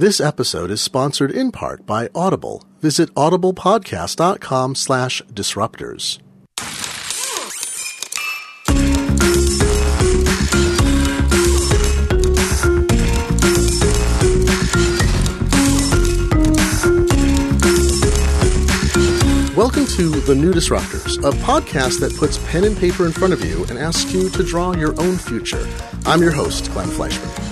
This episode is sponsored in part by Audible. Visit audiblepodcast.com slash disruptors. Welcome to The New Disruptors, a podcast that puts pen and paper in front of you and asks you to draw your own future. I'm your host, Glenn Fleishman.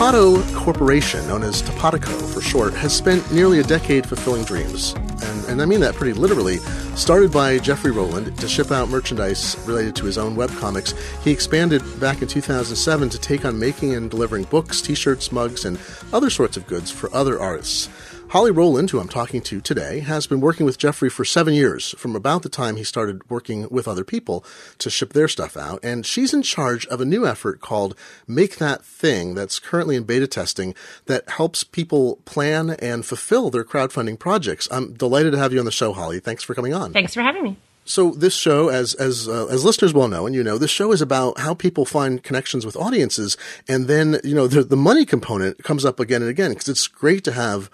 Topato Corporation, known as Topatoco for short, has spent nearly a decade fulfilling dreams. And, and I mean that pretty literally. Started by Jeffrey Rowland to ship out merchandise related to his own webcomics, he expanded back in 2007 to take on making and delivering books, t shirts, mugs, and other sorts of goods for other artists. Holly Rowland, who I'm talking to today, has been working with Jeffrey for seven years, from about the time he started working with other people to ship their stuff out. And she's in charge of a new effort called Make That Thing that's currently in beta testing that helps people plan and fulfill their crowdfunding projects. I'm delighted to have you on the show, Holly. Thanks for coming on. Thanks for having me. So this show, as as uh, as listeners well know, and you know, this show is about how people find connections with audiences, and then you know the the money component comes up again and again because it's great to have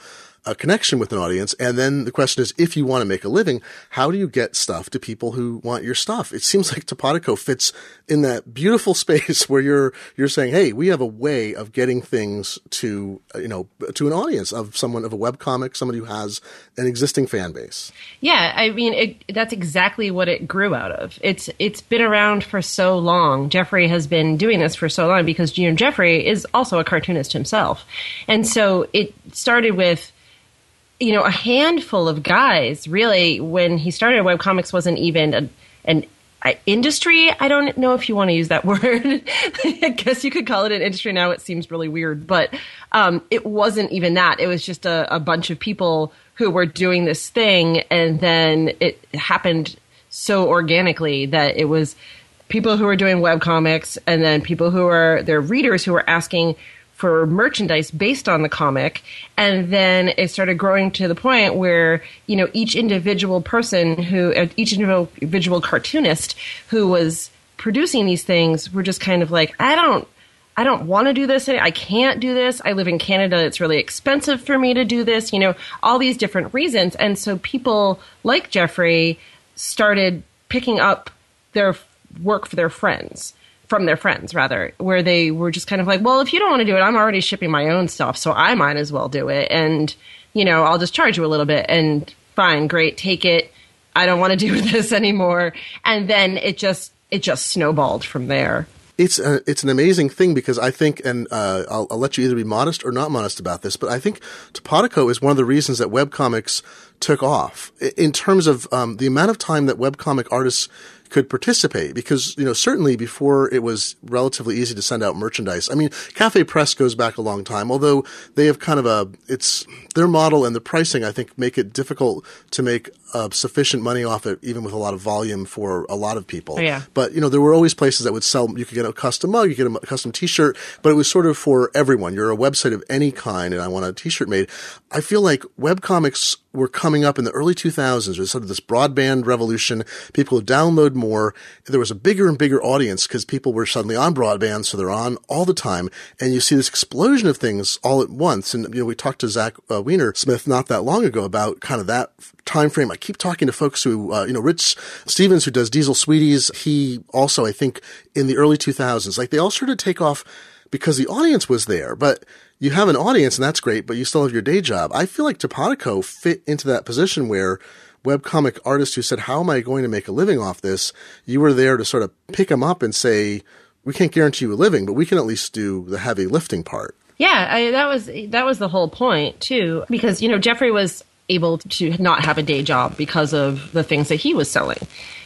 a connection with an audience. And then the question is, if you want to make a living, how do you get stuff to people who want your stuff? It seems like Topatoco fits in that beautiful space where you're, you're saying, Hey, we have a way of getting things to, uh, you know, to an audience of someone of a web comic, somebody who has an existing fan base. Yeah. I mean, it, that's exactly what it grew out of. It's, it's been around for so long. Jeffrey has been doing this for so long because, Jeffrey is also a cartoonist himself. And so it started with, you know, a handful of guys really when he started webcomics wasn't even a, an industry. I don't know if you want to use that word. I guess you could call it an industry now. It seems really weird, but um, it wasn't even that. It was just a, a bunch of people who were doing this thing, and then it happened so organically that it was people who were doing webcomics, and then people who were their readers who were asking for merchandise based on the comic and then it started growing to the point where you know each individual person who uh, each individual cartoonist who was producing these things were just kind of like i don't I don't want to do this. I can't do this. I live in Canada. It's really expensive for me to do this. You know, all these different reasons. And so people like Jeffrey started picking up their work for their friends from their friends rather where they were just kind of like well if you don't want to do it i'm already shipping my own stuff so i might as well do it. And you know i'll just charge you a little bit and fine great take it. I don't want to do this anymore. And then it just it just snowballed from there. It's a, it's an amazing thing because I think, and uh, I'll, I'll, let you either be modest or not modest about this, but I think Topatoco is one of the reasons that webcomics took off. In terms of um, the amount of time that webcomic artists could participate because, you know, certainly before it was relatively easy to send out merchandise. I mean, Cafe Press goes back a long time, although they have kind of a, it's their model and the pricing, I think, make it difficult to make uh, sufficient money off it, even with a lot of volume for a lot of people. Oh, yeah. But, you know, there were always places that would sell, you could get a custom mug, you could get a custom t-shirt, but it was sort of for everyone. You're a website of any kind and I want a t-shirt made. I feel like webcomics were coming up in the early 2000s. There was sort of this broadband revolution. People would download more. There was a bigger and bigger audience because people were suddenly on broadband, so they're on all the time. And you see this explosion of things all at once. And, you know, we talked to Zach uh, Weinersmith not that long ago about kind of that time frame. I keep talking to folks who, uh, you know, Rich Stevens, who does Diesel Sweeties, he also, I think, in the early 2000s, like they all started to take off because the audience was there. But you have an audience and that's great, but you still have your day job. I feel like Topatoco fit into that position where webcomic artists who said, how am I going to make a living off this? You were there to sort of pick them up and say, we can't guarantee you a living, but we can at least do the heavy lifting part. Yeah, I, that was that was the whole point too, because you know Jeffrey was able to not have a day job because of the things that he was selling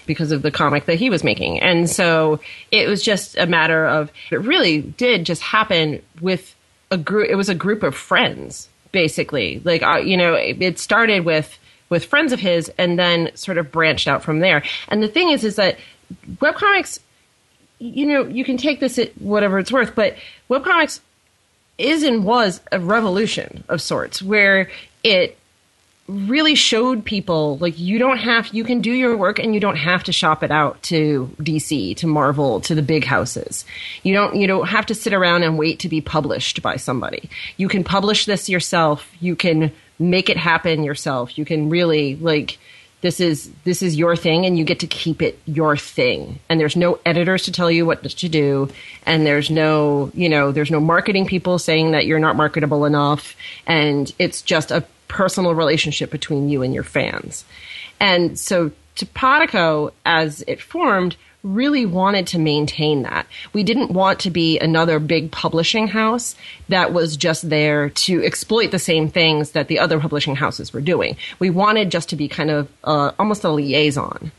because of the comic that he was making. And so it was just a matter of it really did just happen with a group. It was a group of friends, basically. Like uh, you know, it, started with with friends of his, and then sort of branched out from there. And the thing is, is that webcomics, you know, you can take this at whatever it's worth, but webcomics is and was a revolution of sorts, where it really showed people like you don't have you can do your work and you don't have to shop it out to DC to Marvel to the big houses. You don't you don't have to sit around and wait to be published by somebody. You can publish this yourself. You can make it happen yourself. You can really like this is this is your thing and you get to keep it your thing and there's no editors to tell you what to do and there's no you know there's no marketing people saying that you're not marketable enough and it's just a personal relationship between you and your fans. And so Topatoco, as it formed, really wanted to maintain that. We didn't want to be another big publishing house that was just there to exploit the same things that the other publishing houses were doing. We wanted just to be kind of uh, almost a liaison.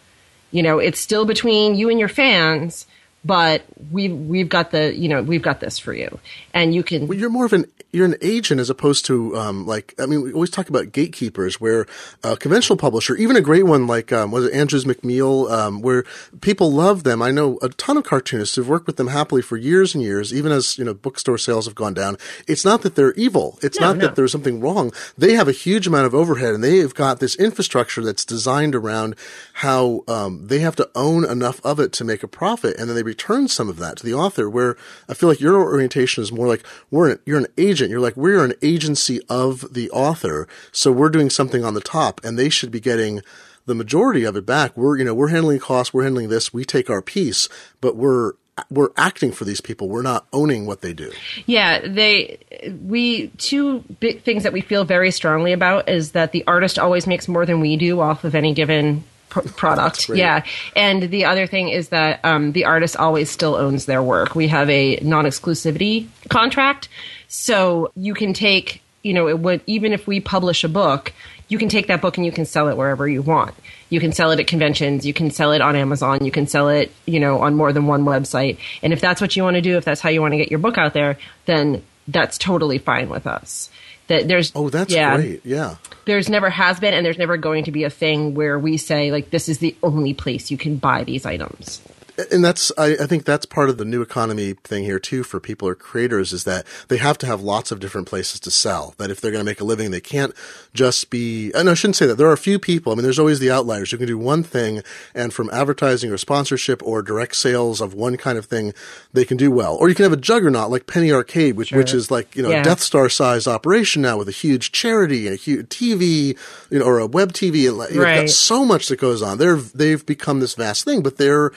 You know, it's still between you and your fans, but we've we've got the you know we've got this for you, and you can. Well, you're more of an you're an agent as opposed to um, like I mean we always talk about gatekeepers where a conventional publisher even a great one like um, was it Andrews McMeel um, where people love them. I know a ton of cartoonists who've worked with them happily for years and years even as you know bookstore sales have gone down. It's not that they're evil. It's no, not no. that there's something wrong. They have a huge amount of overhead and they've got this infrastructure that's designed around how um, they have to own enough of it to make a profit. And then they return some of that to the author where I feel like your orientation is more like we're an, you're an agent. You're like, we're an agency of the author. So we're doing something on the top and they should be getting the majority of it back. We're, you know, we're handling costs. We're handling this. We take our piece, but we're, we're acting for these people. We're not owning what they do. Yeah, they we two big things that we feel very strongly about is that the artist always makes more than we do off of any given product. Yeah. And the other thing is that um, the artist always still owns their work. We have a non exclusivity contract. So you can take, you know, it would, even if we publish a book, you can take that book and you can sell it wherever you want. You can sell it at conventions, you can sell it on Amazon, you can sell it, you know, on more than one website. And if that's what you want to do, if that's how you want to get your book out there, then that's totally fine with us. That there's Oh, that's yeah, great. Yeah. There's never has been and there's never going to be a thing where we say like this is the only place you can buy these items and that's I, I, think that's part of the new economy thing here too for people or creators is that they have to have lots of different places to sell. That if they're going to make a living, they can't just be. And I shouldn't say that. There are a few people. I mean, there's always the outliers who can do one thing, and from advertising or sponsorship or direct sales of one kind of thing, they can do well. Or you can have a juggernaut like Penny Arcade, which sure. which is like you know yeah. Death Star size operation now with a huge charity and a huge TV, you know, or a web TV. And you've right. got so much that goes on. They're they've become this vast thing, but they're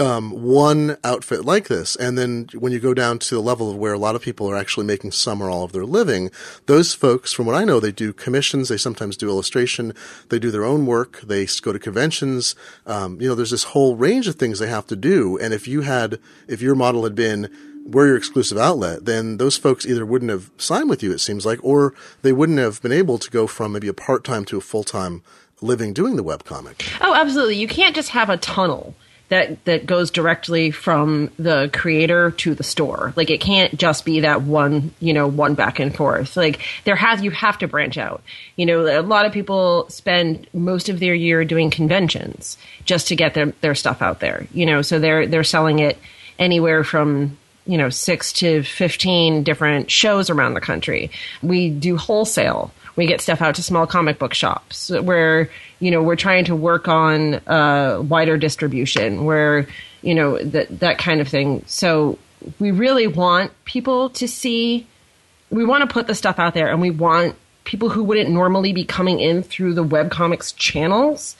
um, one outfit like this. And then when you go down to the level of where a lot of people are actually making some or all of their living, those folks, from what I know, they do commissions. They sometimes do illustration. They do their own work. They go to conventions. Um, you know, there's this whole range of things they have to do. And if you had, if your model had been, we're your exclusive outlet, then those folks either wouldn't have signed with you, it seems like, or they wouldn't have been able to go from maybe a part time to a full time living doing the webcomic. Oh, absolutely. You can't just have a tunnel that that goes directly from the creator to the store. Like it can't just be that one, you know, one back and forth. Like there has you have to branch out. You know, a lot of people spend most of their year doing conventions just to get their their stuff out there. You know, so they're they're selling it anywhere from you know, six to 15 different shows around the country. We do wholesale we get stuff out to small comic book shops where you know we're trying to work on uh, wider distribution where you know that that kind of thing. So we really want people to see we want to put the stuff out there and we want people who wouldn't normally be coming in through the webcomics channels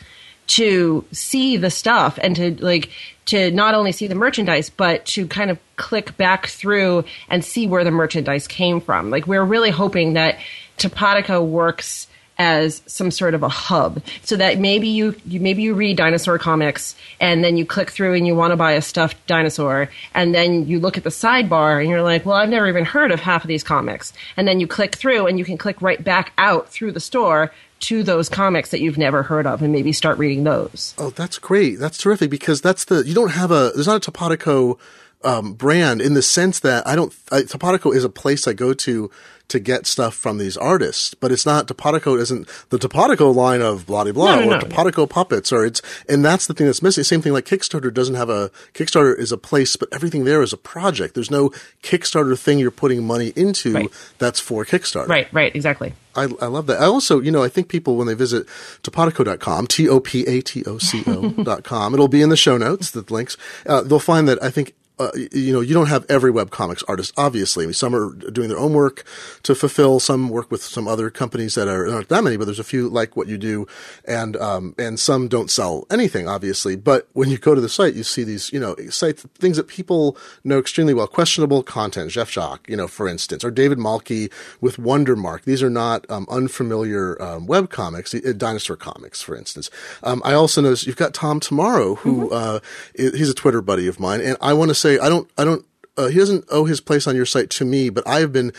to see the stuff and to like to not only see the merchandise but to kind of click back through and see where the merchandise came from. Like we're really hoping that Topatoco works as some sort of a hub. So that maybe you, you, maybe you read dinosaur comics and then you click through and you want to buy a stuffed dinosaur and then you look at the sidebar and you're like well i've never even heard of half of these comics. And then you click through and you can click right back out through the store to those comics that you've never heard of and maybe start reading those. Oh that's great. That's terrific because that's the you don't have a there's not a topatoco um, brand in the sense that I don't. I, Topatoco is a place I go to to get stuff from these artists, but it's not Topatoco isn't the Topatoco line of blah blah blah No, no, or no. Topatoco puppets or it's and that's the thing that's missing. Same thing like Kickstarter doesn't have a Kickstarter is a place, but everything there is a project. There's no Kickstarter thing you're putting money into Right. that's for Kickstarter. Right, right, exactly. I, I love that. I also, you know, I think people when they visit topatoco.com, T-O-P-A-T-O-C-O dot com, it'll be in the show notes, the links, uh, they'll find that I think uh, you know, you don't have every webcomics artist, obviously. I mean, some are doing their own work to fulfill. Some work with some other companies that are not that many, but there's a few like what you do, and um, and some don't sell anything, obviously. But when you go to the site, you see these, you know, sites things that people know extremely well. Questionable content, Jeph Jacques, you know, for instance, or David Malki with Wondermark. These are not um, unfamiliar um, web comics, uh, dinosaur comics, for instance. Um, I also noticed you've got Tom Tomorrow, who uh, he's a Twitter buddy of mine, and I want to say I don't, I don't. Uh, he doesn't owe his place on your site to me, but I've been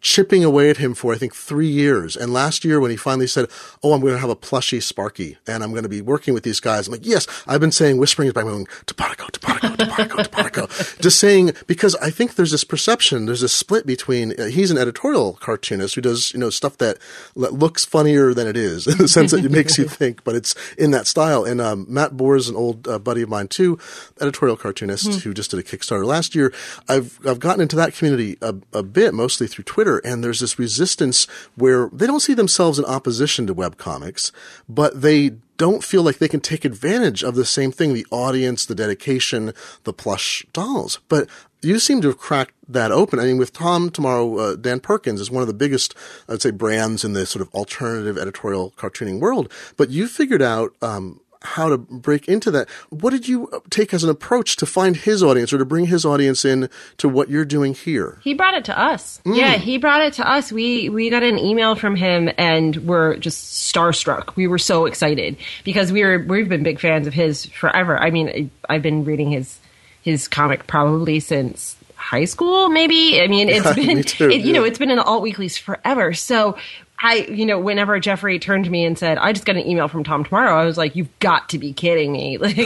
chipping away at him for I think three years. And last year when he finally said, "Oh, I'm going to have a plushy Sparky, and I'm going to be working with these guys," I'm like, "Yes." I've been saying "Whispering is by Moon," Topatoco, Topatoco, Topatoco, Topatoco, just saying because I think there's this perception, there's a split between uh, he's an editorial cartoonist who does you know stuff that that looks funnier than it is in the sense that it makes you think, but it's in that style. And um, Matt Bors is an old uh, buddy of mine too, editorial cartoonist who just did a Kickstarter last year. I've I've gotten into that community a, a bit, mostly through Twitter, and there's this resistance where they don't see themselves in opposition to webcomics, but they don't feel like they can take advantage of the same thing the audience, the dedication, the plush dolls. But you seem to have cracked that open. I mean, with Tom tomorrow, uh, Dan Perkins is one of the biggest, I'd say, brands in the sort of alternative editorial cartooning world. But you figured out, um, how to break into that. What did you take as an approach to find his audience or to bring his audience in to what you're doing here? He brought it to us. Hmm. Yeah, he brought it to us. We we got an email from him and we're just starstruck. We were so excited because we were we've been big fans of his forever. I mean, I've been reading his his comic probably since high school maybe. I mean, it's been me too, it, you know, it's been in the alt weeklies forever. So I, you know, whenever Jeffrey turned to me and said, "I just got an email from Tom tomorrow," I was like, "You've got to be kidding me! Like,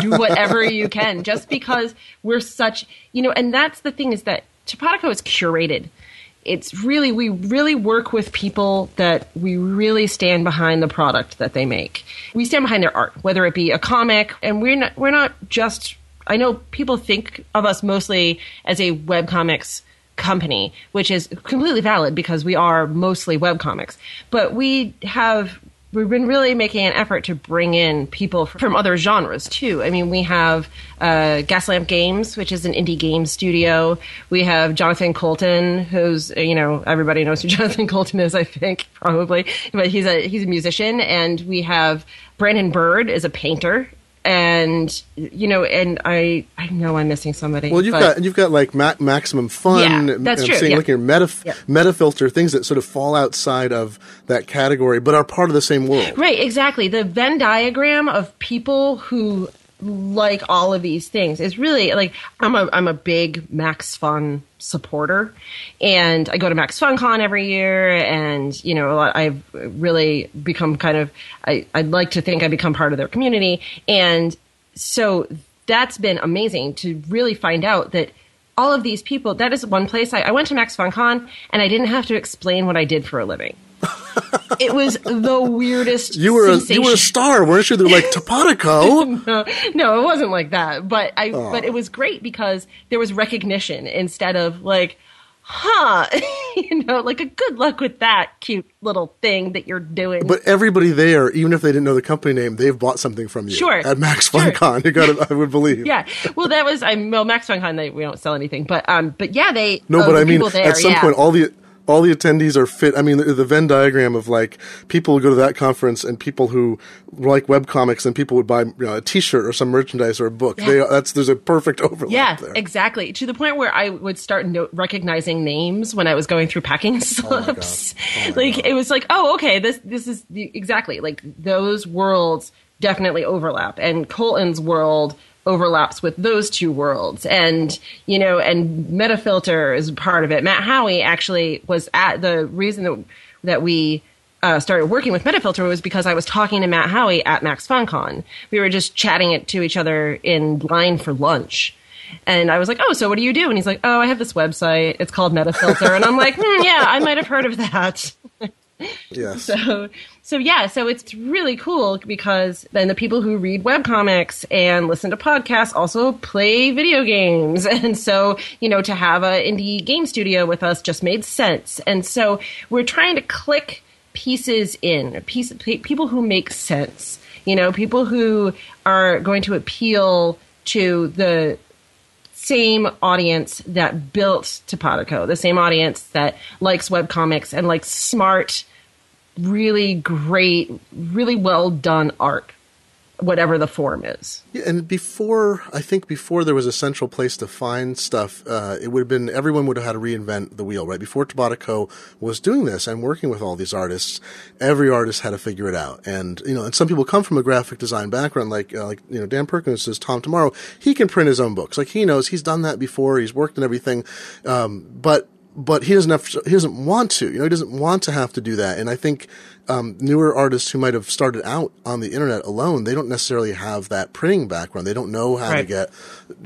do whatever you can, just because we're such, you know." And that's the thing is that Topatoco is curated. It's really we really work with people that we really stand behind the product that they make. We stand behind their art, whether it be a comic, and we're not we're not just. I know people think of us mostly as a webcomics company, which is completely valid because we are mostly web comics. But we have we've been really making an effort to bring in people from other genres too. I mean, we have uh, Gaslamp Games, which is an indie game studio. We have Jonathan Coulton, who's you know everybody knows who Jonathan Coulton is, I think probably, but he's a he's a musician, and we have Brandon Bird is a painter. And you know, and I I know I'm missing somebody. Well, you've got you've got like ma- maximum fun. Yeah, that's and true, Seeing yeah. like your meta Yeah. meta filter things that sort of fall outside of that category, but are part of the same world. Right, exactly. The Venn diagram of people who like all of these things. Is really like I'm a I'm a big Max Fun supporter, and I go to Max FunCon every year, and you know a lot- I've really become kind of I I'd like to think I become part of their community, and so that's been amazing to really find out that all of these people that is one place I, I went to Max FunCon and I didn't have to explain what I did for a living. it was the weirdest. You were a, you were a star, weren't you? They're like Topatoco. no, no, it wasn't like that. But I, but it was great because there was recognition instead of like, huh, you know, like a good luck with that cute little thing that you're doing. but everybody there, even if they didn't know the company name, they've bought something from you. Sure. At Max Sure. FunCon, you got it. I would believe. yeah, well, that was I'm well, Max FunCon. They, we don't sell anything, but um, but yeah, they No, uh, but the I mean, there, at some yeah. point, all the all the attendees are fit. I mean, the, the Venn diagram of like people who go to that conference and people who like webcomics and people would buy you know, a T-shirt or some merchandise or a book. They that's there's a perfect overlap Yeah, there. exactly. To the point where I would start no- recognizing names when I was going through packing oh slips. Oh like it was like, oh, okay, this this is the, exactly like those worlds definitely overlap, and Coulton's world overlaps with those two worlds, and you know, and Metafilter is part of it. Matt Haughey actually was at the reason that that we uh, started working with Metafilter was because I was talking to Matt Haughey at Max FunCon. We were just chatting it to each other in line for lunch. And I was like, oh, so what do you do? And he's like, oh, I have this website. It's called Metafilter. And I'm like, hmm, yeah, I might have heard of that. Yes. So, so yeah, so it's really cool because then the people who read webcomics and listen to podcasts also play video games. And so, you know, to have an indie game studio with us just made sense. And so we're trying to click pieces in, piece, people who make sense, you know, people who are going to appeal to the same audience that built Topatoco, the same audience that likes webcomics and likes smart, really great, really well done art whatever the form is. Yeah, and before, I think before there was a central place to find stuff, uh, it would have been everyone would have had to reinvent the wheel, right? Before Tobacco was doing this and working with all these artists, every artist had to figure it out. And you know, and some people come from a graphic design background, like uh, like you know, Dan Perkins says Tom Tomorrow, he can print his own books, like he knows he's done that before, he's worked and everything, um, but but he doesn't have, he doesn't want to, you know, he doesn't want to have to do that. And I think, um, newer artists who might have started out on the internet alone, they don't necessarily have that printing background. They don't know how right. to get,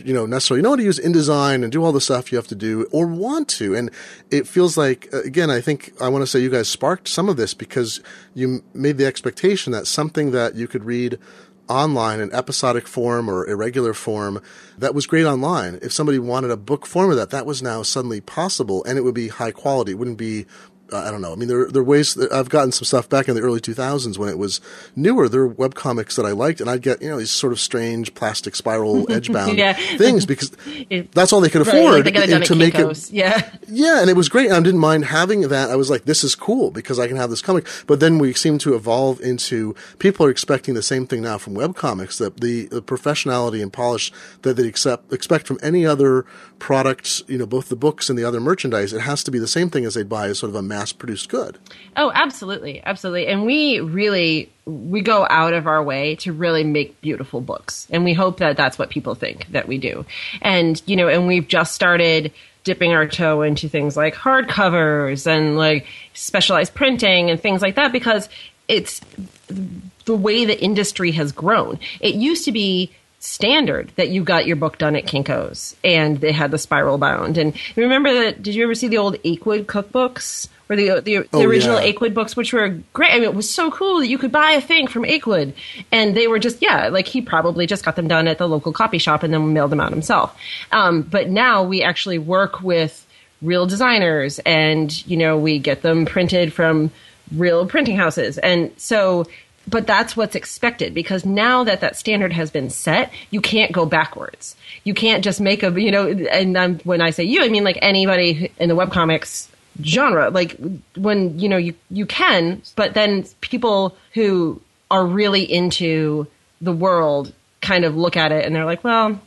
you know, necessarily know how to use InDesign and do all the stuff you have to do or want to. And it feels like, uh, again, I think I want to say you guys sparked some of this because you made the expectation that something that you could read online in episodic form or irregular form that was great online. If somebody wanted a book form of that, that was now suddenly possible and it would be high quality. It wouldn't be I don't know. I mean, there, there are ways that I've gotten some stuff back in the early 2000s when it was newer. There were web comics that I liked, and I'd get, you know, these sort of strange plastic spiral edge bound yeah. things because it, that's all they could afford right, like to make it. Yeah. Yeah. And it was great. I didn't mind having that. I was like, this is cool because I can have this comic. But then we seem to evolve into people are expecting the same thing now from web comics that the, the professionality and polish that they accept, expect from any other product, you know, both the books and the other merchandise. It has to be the same thing as they'd buy as sort of a mass produced good. Oh, absolutely. Absolutely. And we really we go out of our way to really make beautiful books. And we hope that that's what people think that we do. And you know, and we've just started dipping our toe into things like hardcovers and like specialized printing and things like that because it's the way the industry has grown. It used to be standard that you got your book done at Kinko's and they had the spiral bound. And remember that? Did you ever see the old Achewood cookbooks or the the, the oh, original yeah. Achewood books, which were great? I mean, it was so cool that you could buy a thing from Achewood, and they were just yeah, like he probably just got them done at the local copy shop and then mailed them out himself. Um, but now we actually work with real designers, and you know we get them printed from real printing houses, and so but that's what's expected because now that that standard has been set, you can't go backwards. You can't just make a, you know, and I'm, when I say you, I mean like anybody in the webcomics genre. Like when, you know, you, you can, but then people who are really into the world kind of look at it and they're like, well,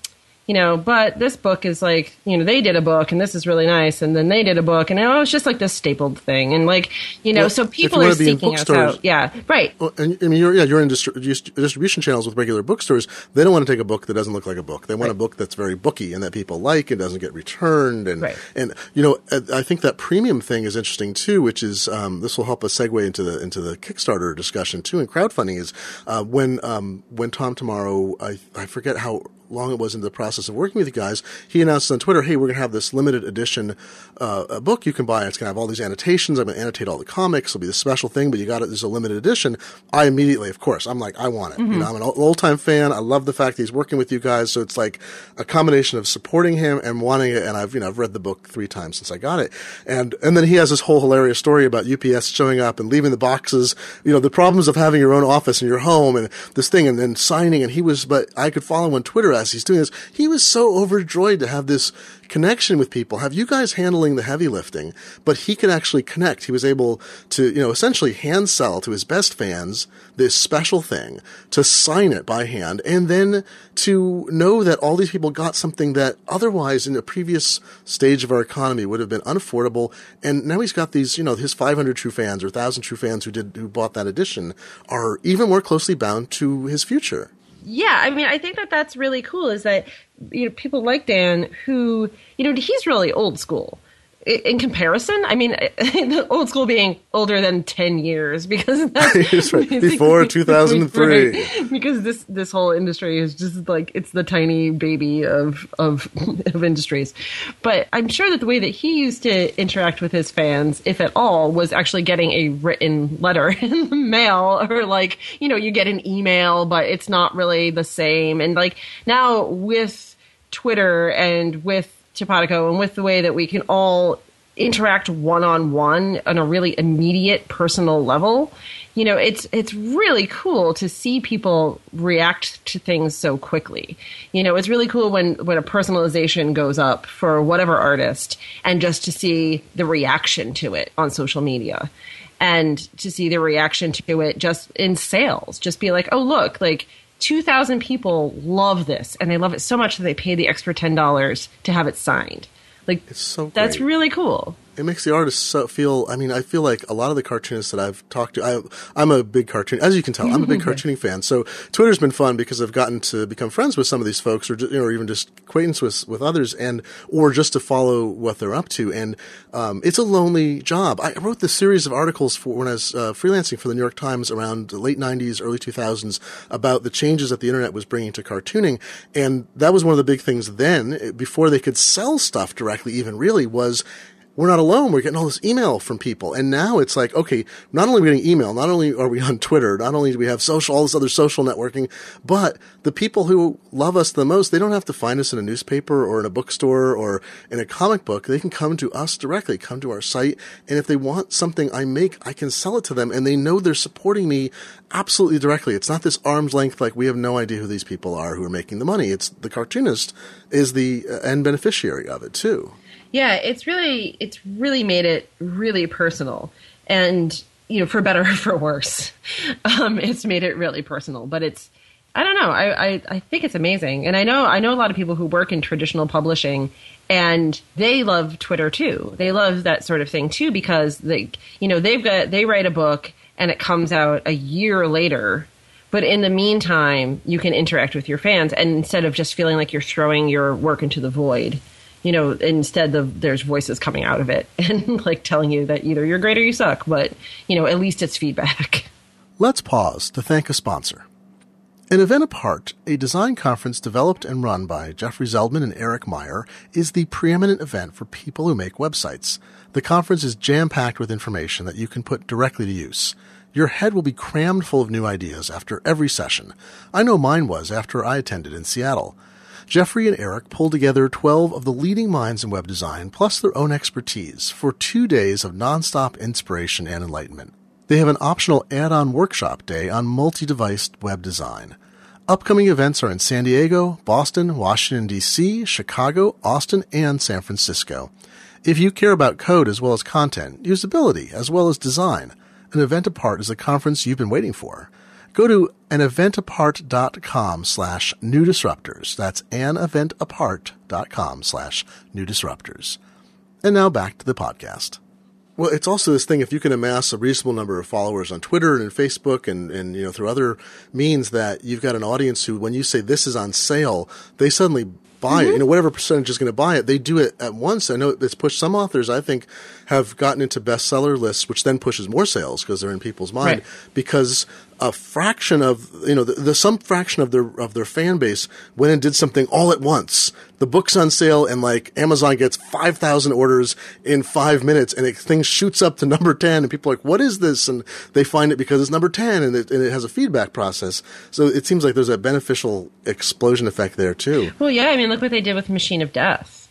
you know, but this book is like, you know, they did a book and this is really nice, and then they did a book, and oh, it's just like this stapled thing, and like, you know, well, so people are seeking us out. Yeah, right. Well, and I mean, you're yeah, you're in distri- distribution channels with regular bookstores. They don't want to take a book that doesn't look like a book. They want right. a book that's very booky and that people like and doesn't get returned, and right. and you know, I think that premium thing is interesting too, which is um, this will help us segue into the into the Kickstarter discussion too, and crowdfunding is uh, when um, when Tom Tomorrow, I I forget how long it was into the process of working with you guys, he announced on Twitter, "Hey, we're going to have this limited edition uh, book you can buy. It's going to have all these annotations. I'm going to annotate all the comics. It'll be the special thing, but you got it. There's a limited edition." I immediately, of course, I'm like, I want it. Mm-hmm. You know, I'm an old time fan. I love the fact that he's working with you guys. So it's like a combination of supporting him and wanting it. And I've you know I've read the book three times since I got it, and and then he has this whole hilarious story about UPS showing up and leaving the boxes. You know, the problems of having your own office in your home and this thing, and then signing. And he was, but I could follow him on Twitter as he's doing this. He was so overjoyed to have this connection with people, have you guys handling the heavy lifting, but he can actually connect. He was able to, you know, essentially hand sell to his best fans this special thing, to sign it by hand, and then to know that all these people got something that otherwise in a previous stage of our economy would have been unaffordable. And now he's got these, you know, his 500 true fans or 1,000 true fans who did, who bought that edition are even more closely bound to his future yeah, I mean, I think that that's really cool. Is that you know people like Dan who you know he's really old school. In comparison, I mean, the old school being older than ten years because that's right. before two thousand and three. Because this this whole industry is just like it's the tiny baby of of of industries. But I'm sure that the way that he used to interact with his fans, if at all, was actually getting a written letter in the mail, or like you know you get an email, but it's not really the same. And like now with Twitter and with Topatoco and with the way that we can all interact one on one on a really immediate personal level you know it's it's really cool to see people react to things so quickly. You know it's really cool when when a personalization goes up for whatever artist and just to see the reaction to it on social media and to see the reaction to it just in sales. Just be like oh look like 2,000 people love this, and they love it so much that they pay the extra $10 to have it signed. Like, so that's really cool it makes the artists so feel. I mean, I feel like a lot of the cartoonists that I've talked to. I, am a big cartoon, as you can tell. I'm a big cartooning fan. So Twitter's been fun because I've gotten to become friends with some of these folks, or you know, or even just acquaintance with with others, and or just to follow what they're up to. And um, it's a lonely job. I wrote this series of articles for when I was uh, freelancing for the New York Times around the late '90s, early 2000s about the changes that the internet was bringing to cartooning, and that was one of the big things then. Before they could sell stuff directly, even really was we're not alone. We're getting all this email from people. And now it's like, okay, not only are we getting email, not only are we on Twitter, not only do we have social, all this other social networking, but the people who love us the most, they don't have to find us in a newspaper or in a bookstore or in a comic book. They can come to us directly, come to our site. And if they want something I make, I can sell it to them and they know they're supporting me absolutely directly. It's not this arm's length, like we have no idea who these people are who are making the money. It's the cartoonist is the uh, end beneficiary of it too. Yeah, it's really it's really made it really personal, and you know, for better or for worse, um, it's made it really personal. But it's I don't know. I, I, I think it's amazing, and I know I know a lot of people who work in traditional publishing, and they love Twitter too. They love that sort of thing too because they you know they've got they write a book and it comes out a year later but in the meantime you can interact with your fans and instead of just feeling like you're throwing your work into the void you know, instead the, there's voices coming out of it and like telling you that either you're great or you suck, but you know, at least it's feedback. Let's pause to thank a sponsor. An event apart, a design conference developed and run by Jeffrey Zeldman and Eric Meyer is the preeminent event for people who make websites. The conference is jam packed with information that you can put directly to use. Your head will be crammed full of new ideas after every session. I know mine was after I attended in Seattle. Jeffrey and Eric pulled together 12 of the leading minds in web design plus their own expertise for two days of nonstop inspiration and enlightenment. They have an optional add-on workshop day on multi-device web design. Upcoming events are in San Diego, Boston, Washington, D.C., Chicago, Austin, and San Francisco. If you care about code as well as content, usability as well as design, an event apart is the conference you've been waiting for. Go to aneventapart.com slash new disruptors. That's aneventapart.com slash new disruptors. And now back to the podcast. Well, it's also this thing, if you can amass a reasonable number of followers on Twitter and Facebook and, and, you know, through other means that you've got an audience who, when you say this is on sale, they suddenly buy mm-hmm. it. You know, whatever percentage is going to buy it, they do it at once. I know it's pushed some authors, I think, have gotten into bestseller lists, which then pushes more sales because they're in people's mind right. because a fraction of you know the, the, some fraction of their of their fan base went and did something all at once. The book's on sale and like Amazon gets five thousand orders in five minutes, and it thing shoots up to number ten, and people are like, "What is this?" And they find it because it's number ten, and it, and it has a feedback process. So it seems like there's a beneficial explosion effect there too. Well, yeah, I mean, look what they did with Machine of Death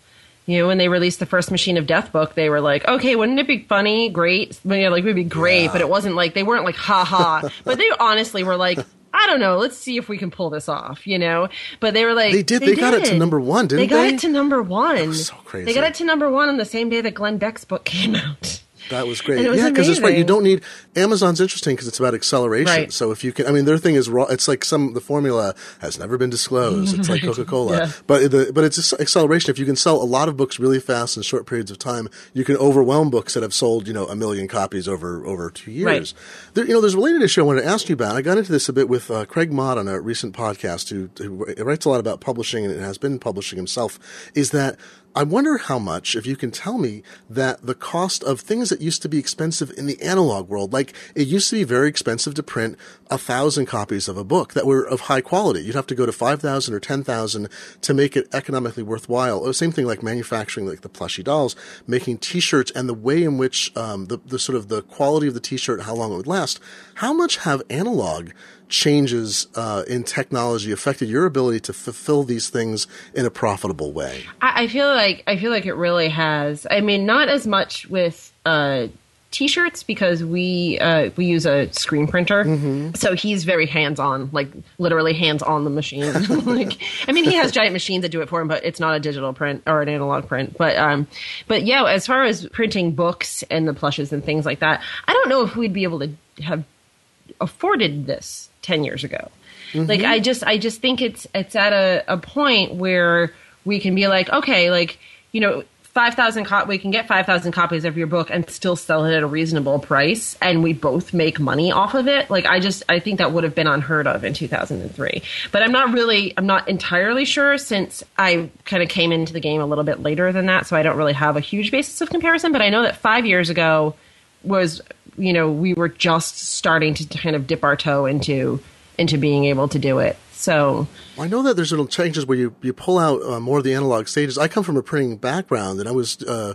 you know, when they released the first Machine of Death book, they were like, okay, wouldn't it be funny? Great. You know, like, it would be great, yeah. but it wasn't like, they weren't like, ha ha. but they honestly were like, I don't know. Let's see if we can pull this off, you know? But they were like, they did. They, they got it to number one, didn't they? Got they got it to number one. so crazy. They got it to number one on the same day that Glenn Beck's book came out. That was great. Was yeah, because it's right. You don't need Amazon's interesting because it's about acceleration. Right. So if you can, I mean, their thing is raw. It's like some the formula has never been disclosed. It's like Coca Cola, yeah. but the, but it's acceleration. If you can sell a lot of books really fast in short periods of time, you can overwhelm books that have sold you know a million copies over over two years. Right. There, you know, there's a related issue I wanted to ask you about. I got into this a bit with uh, Craig Mod on a recent podcast, who, who writes a lot about publishing and has been publishing himself. Is that I wonder how much, if you can tell me, that the cost of things that used to be expensive in the analog world, like it used to be very expensive to print a thousand copies of a book that were of high quality. You'd have to go to 5,000 or 10,000 to make it economically worthwhile. Oh, same thing like manufacturing, like the plushy dolls, making t-shirts and the way in which, um, the, the sort of the quality of the t-shirt, how long it would last. How much have analog changes uh, in technology affected your ability to fulfill these things in a profitable way? I, I feel like I feel like it really has. I mean, not as much with uh, t-shirts because we uh, we use a screen printer, mm-hmm. so he's very hands-on, like literally hands-on the machine. like, I mean, he has giant machines that do it for him, but it's not a digital print or an analog print. But um, but yeah, as far as printing books and the plushes and things like that, I don't know if we'd be able to have afforded this 10 years ago. Mm-hmm. Like I just I just think it's it's at a, a point where we can be like, okay, like, you know, 5,000 co- we can get 5,000 copies of your book and still sell it at a reasonable price and we both make money off of it. Like I just I think that would have been unheard of in 2003. But I'm not really I'm not entirely sure since I kind of came into the game a little bit later than that, so I don't really have a huge basis of comparison, but I know that 5 years ago was you know, we were just starting to kind of dip our toe into into being able to do it. So I know that there's little changes where you, you pull out uh, more of the analog stages. I come from a printing background and I was uh,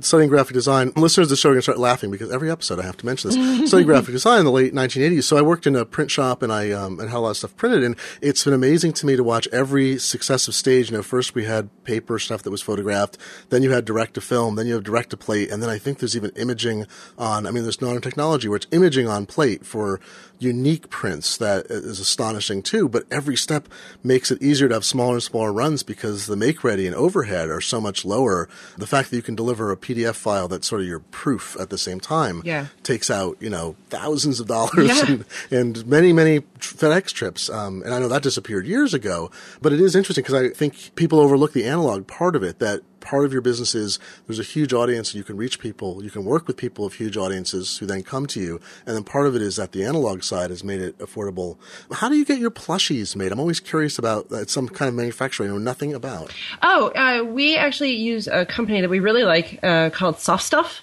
studying graphic design. Listeners of the show are going to start laughing because every episode I have to mention this. studying graphic design in the late 1980s. So I worked in a print shop and I um, and had a lot of stuff printed. And it's been amazing to me to watch every successive stage. You know, first we had paper stuff that was photographed. Then you had direct to film. Then you have direct to plate. And then I think there's even imaging on, I mean, there's modern technology where it's imaging on plate for unique prints that is astonishing too. But every step makes it easier to have smaller and smaller runs because the make ready and overhead are so much lower. The fact that you can deliver a PDF file that's sort of your proof at the same time yeah. takes out, you know, thousands of dollars yeah. and, and, many, many FedEx trips. Um, and I know that disappeared years ago, but it is interesting because I think people overlook the analog part of it that part of your business is there's a huge audience and you can reach people, you can work with people of huge audiences who then come to you. And then part of it is that the analog side has made it affordable. How do you get your plushies made? I'm always curious about that. Some kind of manufacturing I know nothing about. Oh, uh, we actually use a company that we really like uh, called Soft Stuff,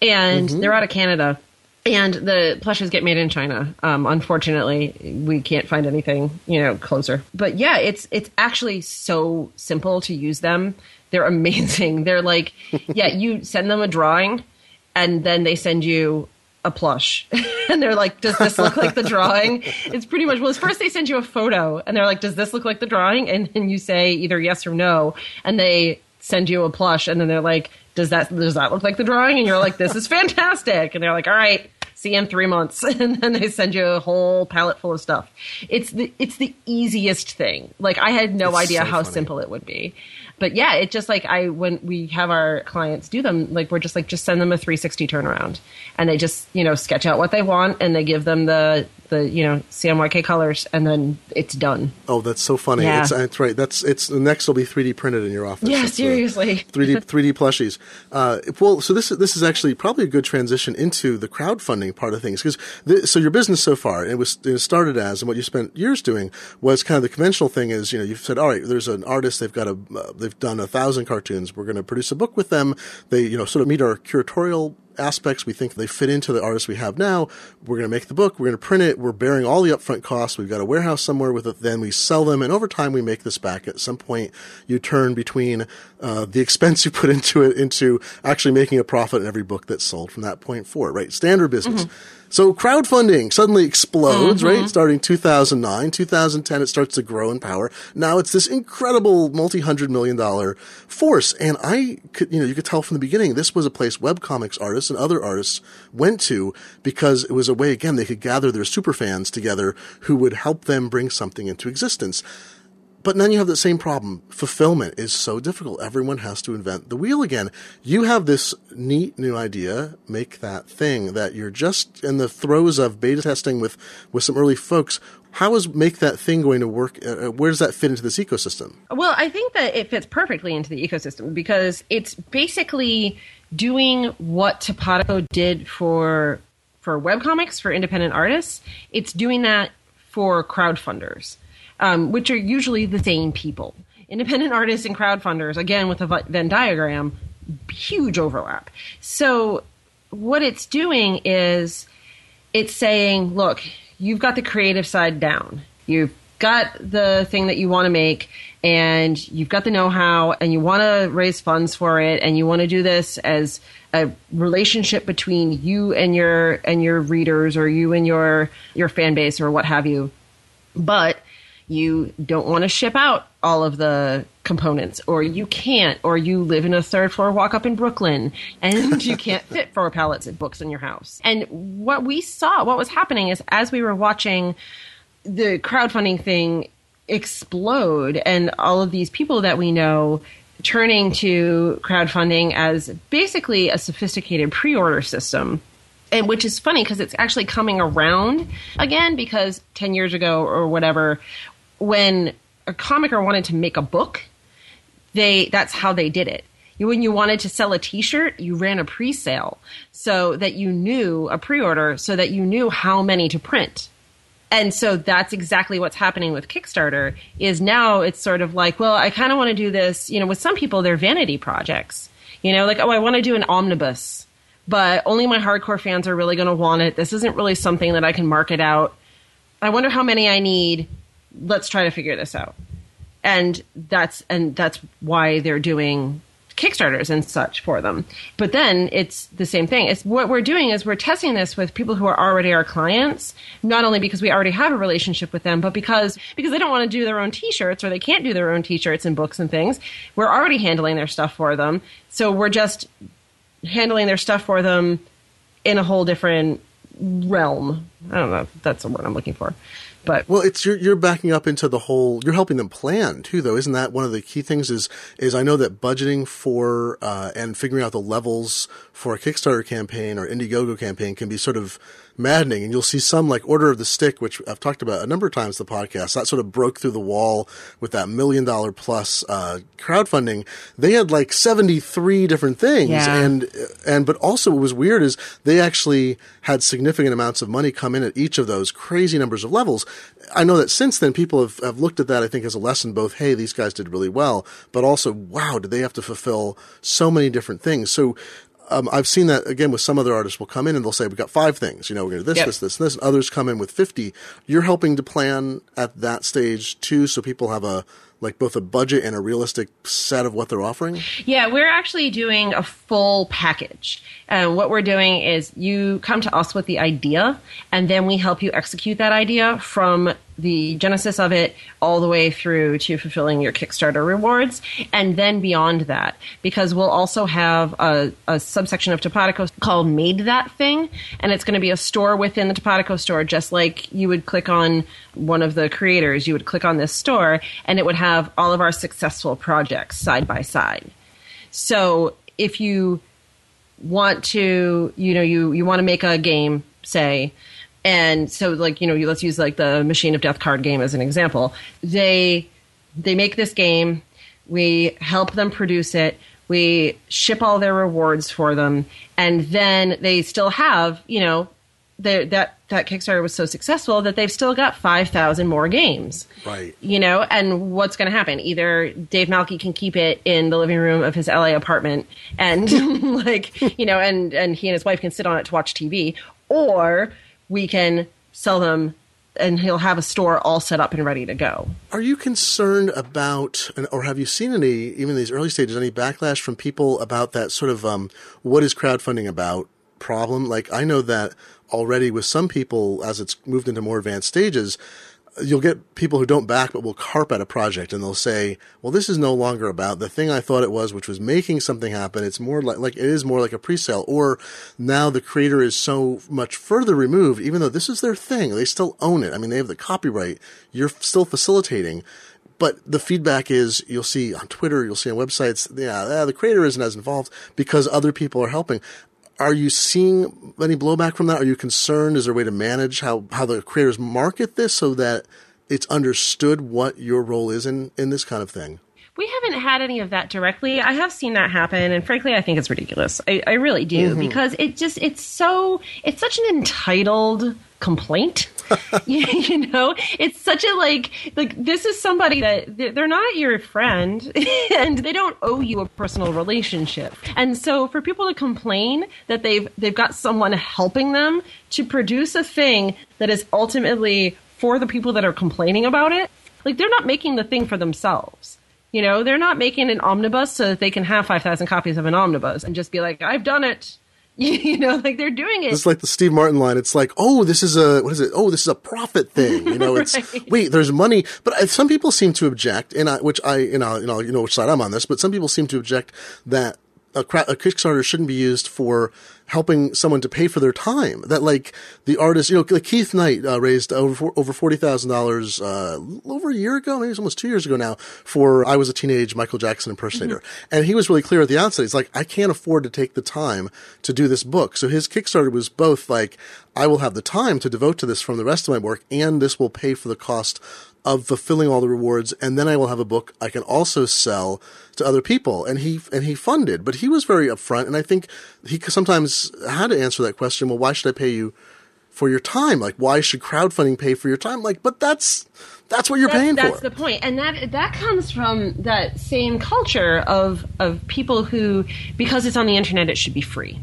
and mm-hmm. they're out of Canada. And the plushes get made in China. Um, unfortunately, we can't find anything, you know, closer. But yeah, it's it's actually so simple to use them. They're amazing. They're like, yeah, you send them a drawing, and then they send you a plush. and they're like, does this look like the drawing? It's pretty much, well, first they send you a photo, and they're like, does this look like the drawing? And then you say either yes or no, and they send you a plush, and then they're like, does that does that look like the drawing? And you're like, this is fantastic. And they're like, all right, see you in three months, and then they send you a whole pallet full of stuff. It's the it's the easiest thing. Like I had no it's idea so how funny. simple it would be but yeah, it just like I when we have our clients do them, like we're just like just send them a 360 turnaround, and they just you know sketch out what they want, and they give them the the you know CMYK colors, and then it's done. Oh, that's so funny! Yeah. It's, it's right. That's it's the next will be 3D printed in your office. Yeah, seriously. 3D 3D plushies. Uh, well, so this this is actually probably a good transition into the crowdfunding part of things because so your business so far it was it started as and what you spent years doing was kind of the conventional thing is you know you've said all right there's an artist they've got a uh, they've done a thousand cartoons we're going to produce a book with them they you know sort of meet our curatorial aspects we think they fit into the artists we have now. We're going to make the book. We're going to print it. We're bearing all the upfront costs. We've got a warehouse somewhere with it. Then we sell them, and over time we make this back. At some point, you turn between uh, the expense you put into it into actually making a profit in every book that's sold from that point forward. Right, standard business. Mm-hmm. So crowdfunding suddenly explodes, mm-hmm. right? Starting 2009, 2010, it starts to grow in power. Now it's this incredible multi-hundred million dollar force. And I could, you know, you could tell from the beginning, this was a place webcomics artists and other artists went to because it was a way, again, they could gather their super fans together who would help them bring something into existence. But then you have the same problem. Fulfillment is so difficult. Everyone has to invent the wheel again. You have this neat new idea, make that thing that you're just in the throes of beta testing with, with some early folks. How is make that thing going to work? Uh, uh where does that fit into this ecosystem? Well, I think that it fits perfectly into the ecosystem because it's basically doing what Topatoco did for for webcomics for independent artists. It's doing that for crowdfunders um, which are usually the same people. independent artists and crowdfunders, again with a Venn diagram, huge overlap. So what it's doing is it's saying, look, you've got the creative side down. You've got the thing that you want to make and you've got the know-how and you want to raise funds for it and you want to do this as a relationship between you and your and your readers or you and your your fan base or what have you but you don't want to ship out all of the components or you can't or you live in a third floor walk up in brooklyn and you can't fit four pallets of books in your house. And what we saw what was happening is as we were watching the crowdfunding thing explode and all of these people that we know turning to crowdfunding as basically a sophisticated pre-order system and which is funny because it's actually coming around again because 10 years ago or whatever when a comicer wanted to make a book they that's how they did it when you wanted to sell a t-shirt you ran a pre-sale so that you knew a pre-order so that you knew how many to print and so that's exactly what's happening with Kickstarter is now it's sort of like, well, I kind of want to do this, you know, with some people they're vanity projects. You know, like, oh, I want to do an omnibus, but only my hardcore fans are really going to want it. This isn't really something that I can market out. I wonder how many I need. Let's try to figure this out. And that's and that's why they're doing Kickstarters and such for them. But then it's the same thing. It's what we're doing is we're testing this with people who are already our clients, not only because we already have a relationship with them, but because because they don't want to do their own t-shirts or they can't do their own t-shirts and books and things. We're already handling their stuff for them. So we're just handling their stuff for them in a whole different realm. I don't know. That's the word I'm looking for. But well, it's you're you're backing up into the whole. You're helping them plan too, though. Isn't that one of the key things? Is is I know that budgeting for uh, and figuring out the levels for a Kickstarter campaign or Indiegogo campaign can be sort of maddening. And you'll see some like Order of the Stick, which I've talked about a number of times in the podcast, that sort of broke through the wall with that million dollar plus uh, crowdfunding. They had like 73 different things. Yeah. And, and, but also what was weird is they actually had significant amounts of money come in at each of those crazy numbers of levels. I know that since then people have, have looked at that, I think, as a lesson both, hey, these guys did really well, but also, wow, did they have to fulfill so many different things? So um, I've seen that again with some other artists will come in and they'll say, we've got five things, you know, we're going to do this, Yep. this, this, and this. And others come in with 50. You're helping to plan at that stage too, so people have a, like both a budget and a realistic set of what they're offering. Yeah, we're actually doing a full package. And what we're doing is you come to us with the idea, and then we help you execute that idea from the genesis of it all the way through to fulfilling your Kickstarter rewards, and then beyond that, because we'll also have a, a subsection of Topatoco called Make That Thing, and it's going to be a store within the Topatoco store, just like you would click on one of the creators, you would click on this store, and it would have all of our successful projects side by side. So if you want to, you know, you, you want to make a game, say, and so like, you know, let's use like the Machine of Death card game as an example. They, they make this game. We help them produce it. We ship all their rewards for them. And then they still have, you know, their- that, that Kickstarter was so successful that they've still got 5,000 more games Right. you know and what's going to happen either dave malki can keep it in the living room of his la apartment and like you know and and he and his wife can sit on it to watch tv or we can sell them and he'll have a store all set up and ready to go Are you concerned about, or have you seen any, even in these early stages, any backlash from people about that sort of um, what is crowdfunding about problem? Like, I know that already with some people, as it's moved into more advanced stages, you'll get people who don't back but will carp at a project and they'll say, well, this is no longer about the thing I thought it was, which was making something happen. It's more like, like it is more like a pre-sale or now the creator is so much further removed, even though this is their thing. They still own it. I mean, they have the copyright. You're still facilitating. But the feedback is you'll see on Twitter, you'll see on websites, yeah, the creator isn't as involved because other people are helping. Are you seeing any blowback from that? Are you concerned? Is there a way to manage how, how the creators market this so that it's understood what your role is in, in this kind of thing? we haven't had any of that directly i have seen that happen and frankly i think it's ridiculous i, I really do mm-hmm. because it just it's so it's such an entitled complaint you, you know, it's such a like like this is somebody that they're not your friend and they don't owe you a personal relationship. And so for people to complain that they've they've got someone helping them to produce a thing that is ultimately for the people that are complaining about it, like they're not making the thing for themselves. You know, they're not making an omnibus so that they can have 5,000 copies of an omnibus and just be like, I've done it. you know, like they're doing it. It's like the Steve Martin line. It's like, oh, this is a what is it? Oh, this is a profit thing. You know, it's right. wait, there's money. But some people seem to object, and I, which I, you know, you know, you know which side I'm on this. But some people seem to object that a, a Kickstarter shouldn't be used for helping someone to pay for their time. That like the artist, you know, like Keith Knight uh, raised over over forty thousand uh, dollars over a year ago, maybe it's almost two years ago now, for I was a teenage Michael Jackson impersonator, mm-hmm. and he was really clear at the outset. He's like, I can't afford to take the time to do this book. So his Kickstarter was both like, I will have the time to devote to this from the rest of my work, and this will pay for the cost of fulfilling all the rewards, and then I will have a book I can also sell to other people. And he and he funded, but he was very upfront, and I think he sometimes had to answer that question. Well, why should I pay you for your time? Like, why should crowdfunding pay for your time? Like, but that's that's what you're that's, paying that's for. That's the point, and that that comes from that same culture of of people who, because it's on the internet, it should be free.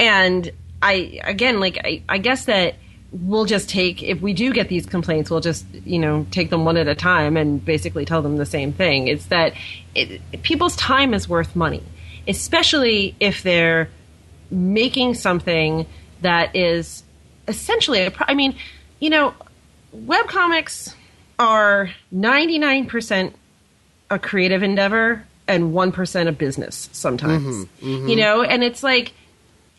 And I again, like I, I guess that we'll just take if we do get these complaints we'll just you know take them one at a time and basically tell them the same thing it's that it, people's time is worth money especially if they're making something that is essentially a, I mean you know web comics are 99% a creative endeavor and 1% a business sometimes mm-hmm, mm-hmm. you know and it's like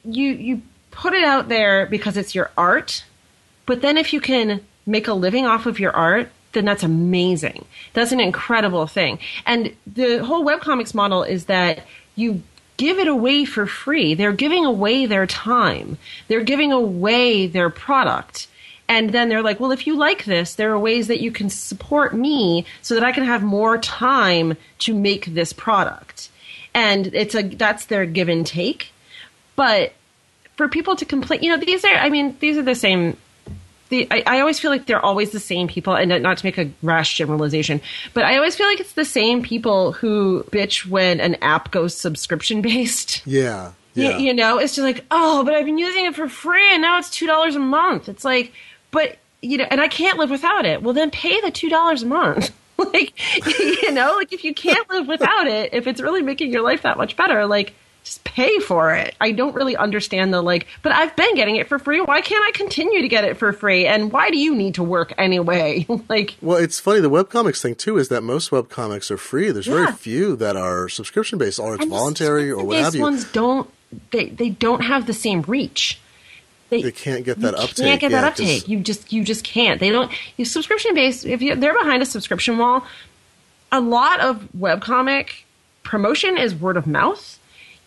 you you put it out there because it's your art but then if you can make a living off of your art, then that's amazing. That's an incredible thing. And the whole webcomics model is that you give it away for free. They're giving away their time. They're giving away their product. And then they're like, well, if you like this, there are ways that you can support me so that I can have more time to make this product. And it's a that's their give and take. But for people to complain, you know, these are I mean, these are the same the I, I, always feel like they're always the same people, and not to make a rash generalization, but I always feel like it's the same people who bitch when an app goes subscription based. Yeah. Yeah. You, you know, it's just like, oh, but I've been using it for free, and now it's two dollars a month. It's like, but you know, and I can't live without it. Well, then pay the two dollars a month. like, you know, like if you can't live without it, if it's really making your life that much better, like just pay for it. I don't really understand the like, but I've been getting it for free. Why can't I continue to get it for free? And why do you need to work anyway? like, well, it's funny. The webcomics thing too is that most webcomics are free. There's yeah. very few that are subscription based, or it's and voluntary, or what have you. Ones don't they they don't have the same reach. They, they can't get that uptake. Can't get yeah, that uptake. You just you just can't. They don't. You subscription based. If you, they're behind a subscription wall, a lot of webcomic promotion is word of mouth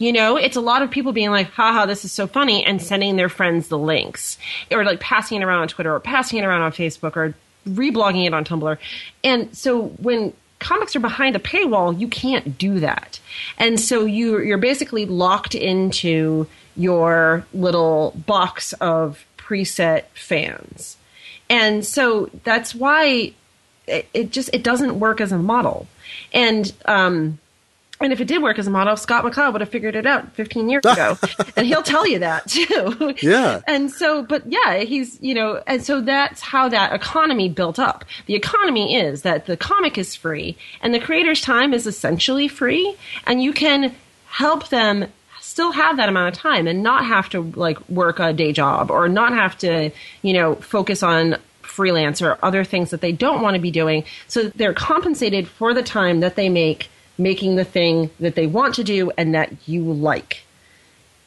you know, it's a lot of people being like, haha, this is so funny, and sending their friends the links, or like passing it around on Twitter, or passing it around on Facebook, or reblogging it on Tumblr. And so when comics are behind a paywall, you can't do that. And so you, you're basically locked into your little box of preset fans. And so that's why it, it just it doesn't work as a model. And um, and if it did work as a model, Scott McCloud would have figured it out 15 years ago. and he'll tell you that too. Yeah. And so, but yeah, he's, you know, and so that's how that economy built up. The economy is that the comic is free and the creator's time is essentially free and you can help them still have that amount of time and not have to like work a day job or not have to, you know, focus on freelance or other things that they don't want to be doing. So they're compensated for the time that they make making the thing that they want to do and that you like.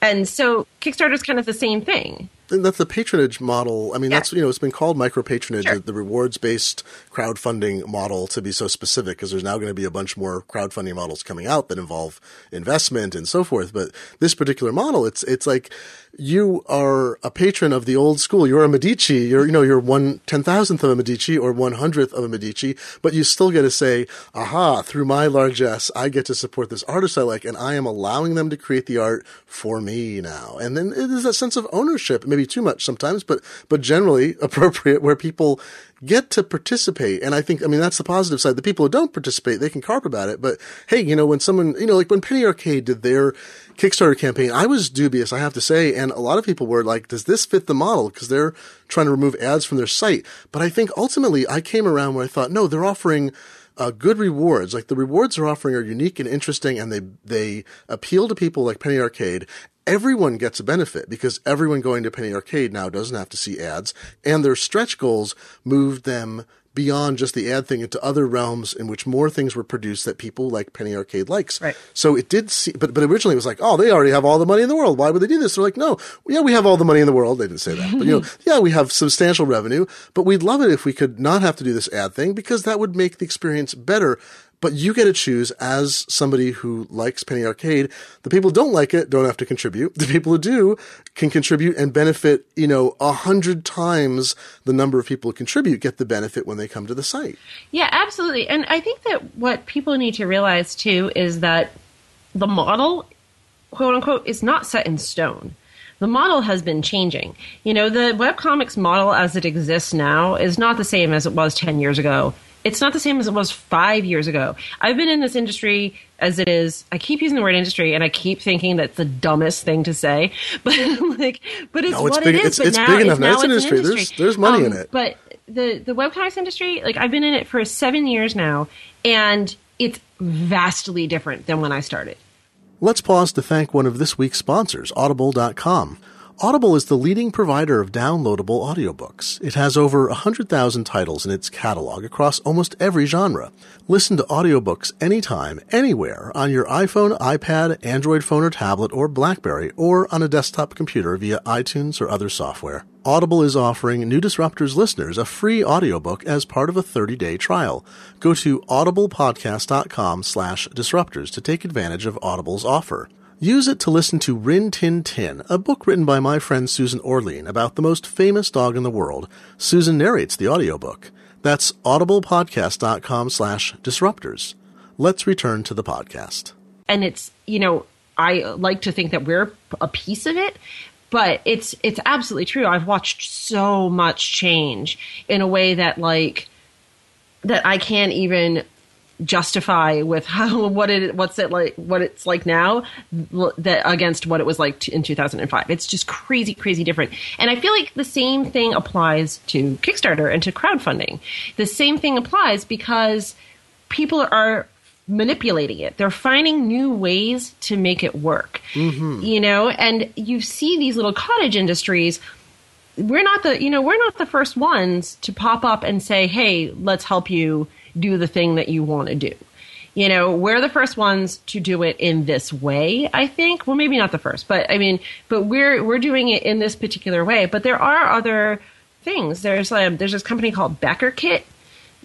And so Kickstarter is kind of the same thing. And that's the patronage model. I mean, yeah. that's you know, it's been called micro patronage, sure. the rewards based crowdfunding model, to be so specific, because there's now going to be a bunch more crowdfunding models coming out that involve investment and so forth. But this particular model, it's it's like you are a patron of the old school. You're a Medici. You're, you know, you're one ten thousandth of a Medici or one hundredth of a Medici, but you still get to say, aha, through my largesse, I get to support this artist I like, and I am allowing them to create the art for me now. And then is that sense of ownership. maybe too much sometimes, but but generally appropriate where people get to participate. And I think, I mean, that's the positive side. The people who don't participate, they can carp about it. But hey, you know, when someone, you know, like when Penny Arcade did their Kickstarter campaign, I was dubious, I have to say. And a lot of people were like, does this fit the model? Because they're trying to remove ads from their site. But I think ultimately I came around where I thought, no, they're offering uh, good rewards. Like the rewards they're offering are unique and interesting, and they they appeal to people like Penny Arcade. Everyone gets a benefit because everyone going to Penny Arcade now doesn't have to see ads, and their stretch goals moved them beyond just the ad thing into other realms in which more things were produced that people like Penny Arcade likes. Right. So it did see, but, but originally it was like, oh, they already have all the money in the world. Why would they do this? They're like, no, yeah, we have all the money in the world. They didn't say that, but you know, yeah, we have substantial revenue, but we'd love it if we could not have to do this ad thing because that would make the experience better. But you get to choose as somebody who likes Penny Arcade. The people don't like it don't have to contribute. The people who do can contribute and benefit, you know, a hundred times the number of people who contribute get the benefit when they come to the site. Yeah, absolutely. And I think that what people need to realize too is that the model, quote unquote, is not set in stone. The model has been changing. You know, the webcomics model as it exists now is not the same as it was 10 years ago. It's not the same as it was five years ago. I've been in this industry as it is. I keep using the word industry, and I keep thinking that's the dumbest thing to say. But like, but it's No, it's what big- it is. it's- it's now, big enough. Now Now it's an it's industry. There's- there's money um, in it. But the the webcomics industry, like I've been in it for seven years now, and it's vastly different than when I started. Let's pause to thank one of this week's sponsors, Audible.com. Audible is the leading provider of downloadable audiobooks. It has over 100,000 titles in its catalog across almost every genre. Listen to audiobooks anytime, anywhere on your iPhone, iPad, Android phone or tablet, or Blackberry, or on a desktop computer via iTunes or other software. Audible is offering New Disruptors listeners a free audiobook as part of a 30-day trial. Go to audiblepodcast.com slash disruptors to take advantage of Audible's offer. Use it to listen to Rin Tin Tin, a book written by my friend Susan Orlean about the most famous dog in the world. Susan narrates the audiobook. That's audiblepodcast.com slash disruptors. Let's return to the podcast. and it's you know I like to think that we're a piece of it, but it's it's absolutely true. I've watched so much change in a way that like that I can't even justify with how what it what's it like what it's like now that against what it was like t- in 2005 it's just crazy crazy different. And i feel like the same thing applies to kickstarter and to crowdfunding. The same thing applies because people are manipulating it. They're finding new ways to make it work. Mm-hmm. You know and you see these little cottage industries we're not the you know we're not the first ones to pop up and say hey let's help you do the thing that you want to do you know we're the first ones to do it in this way i think well maybe not the first but i mean but we're we're doing it in this particular way but there are other things there's um, there's this company called BackerKit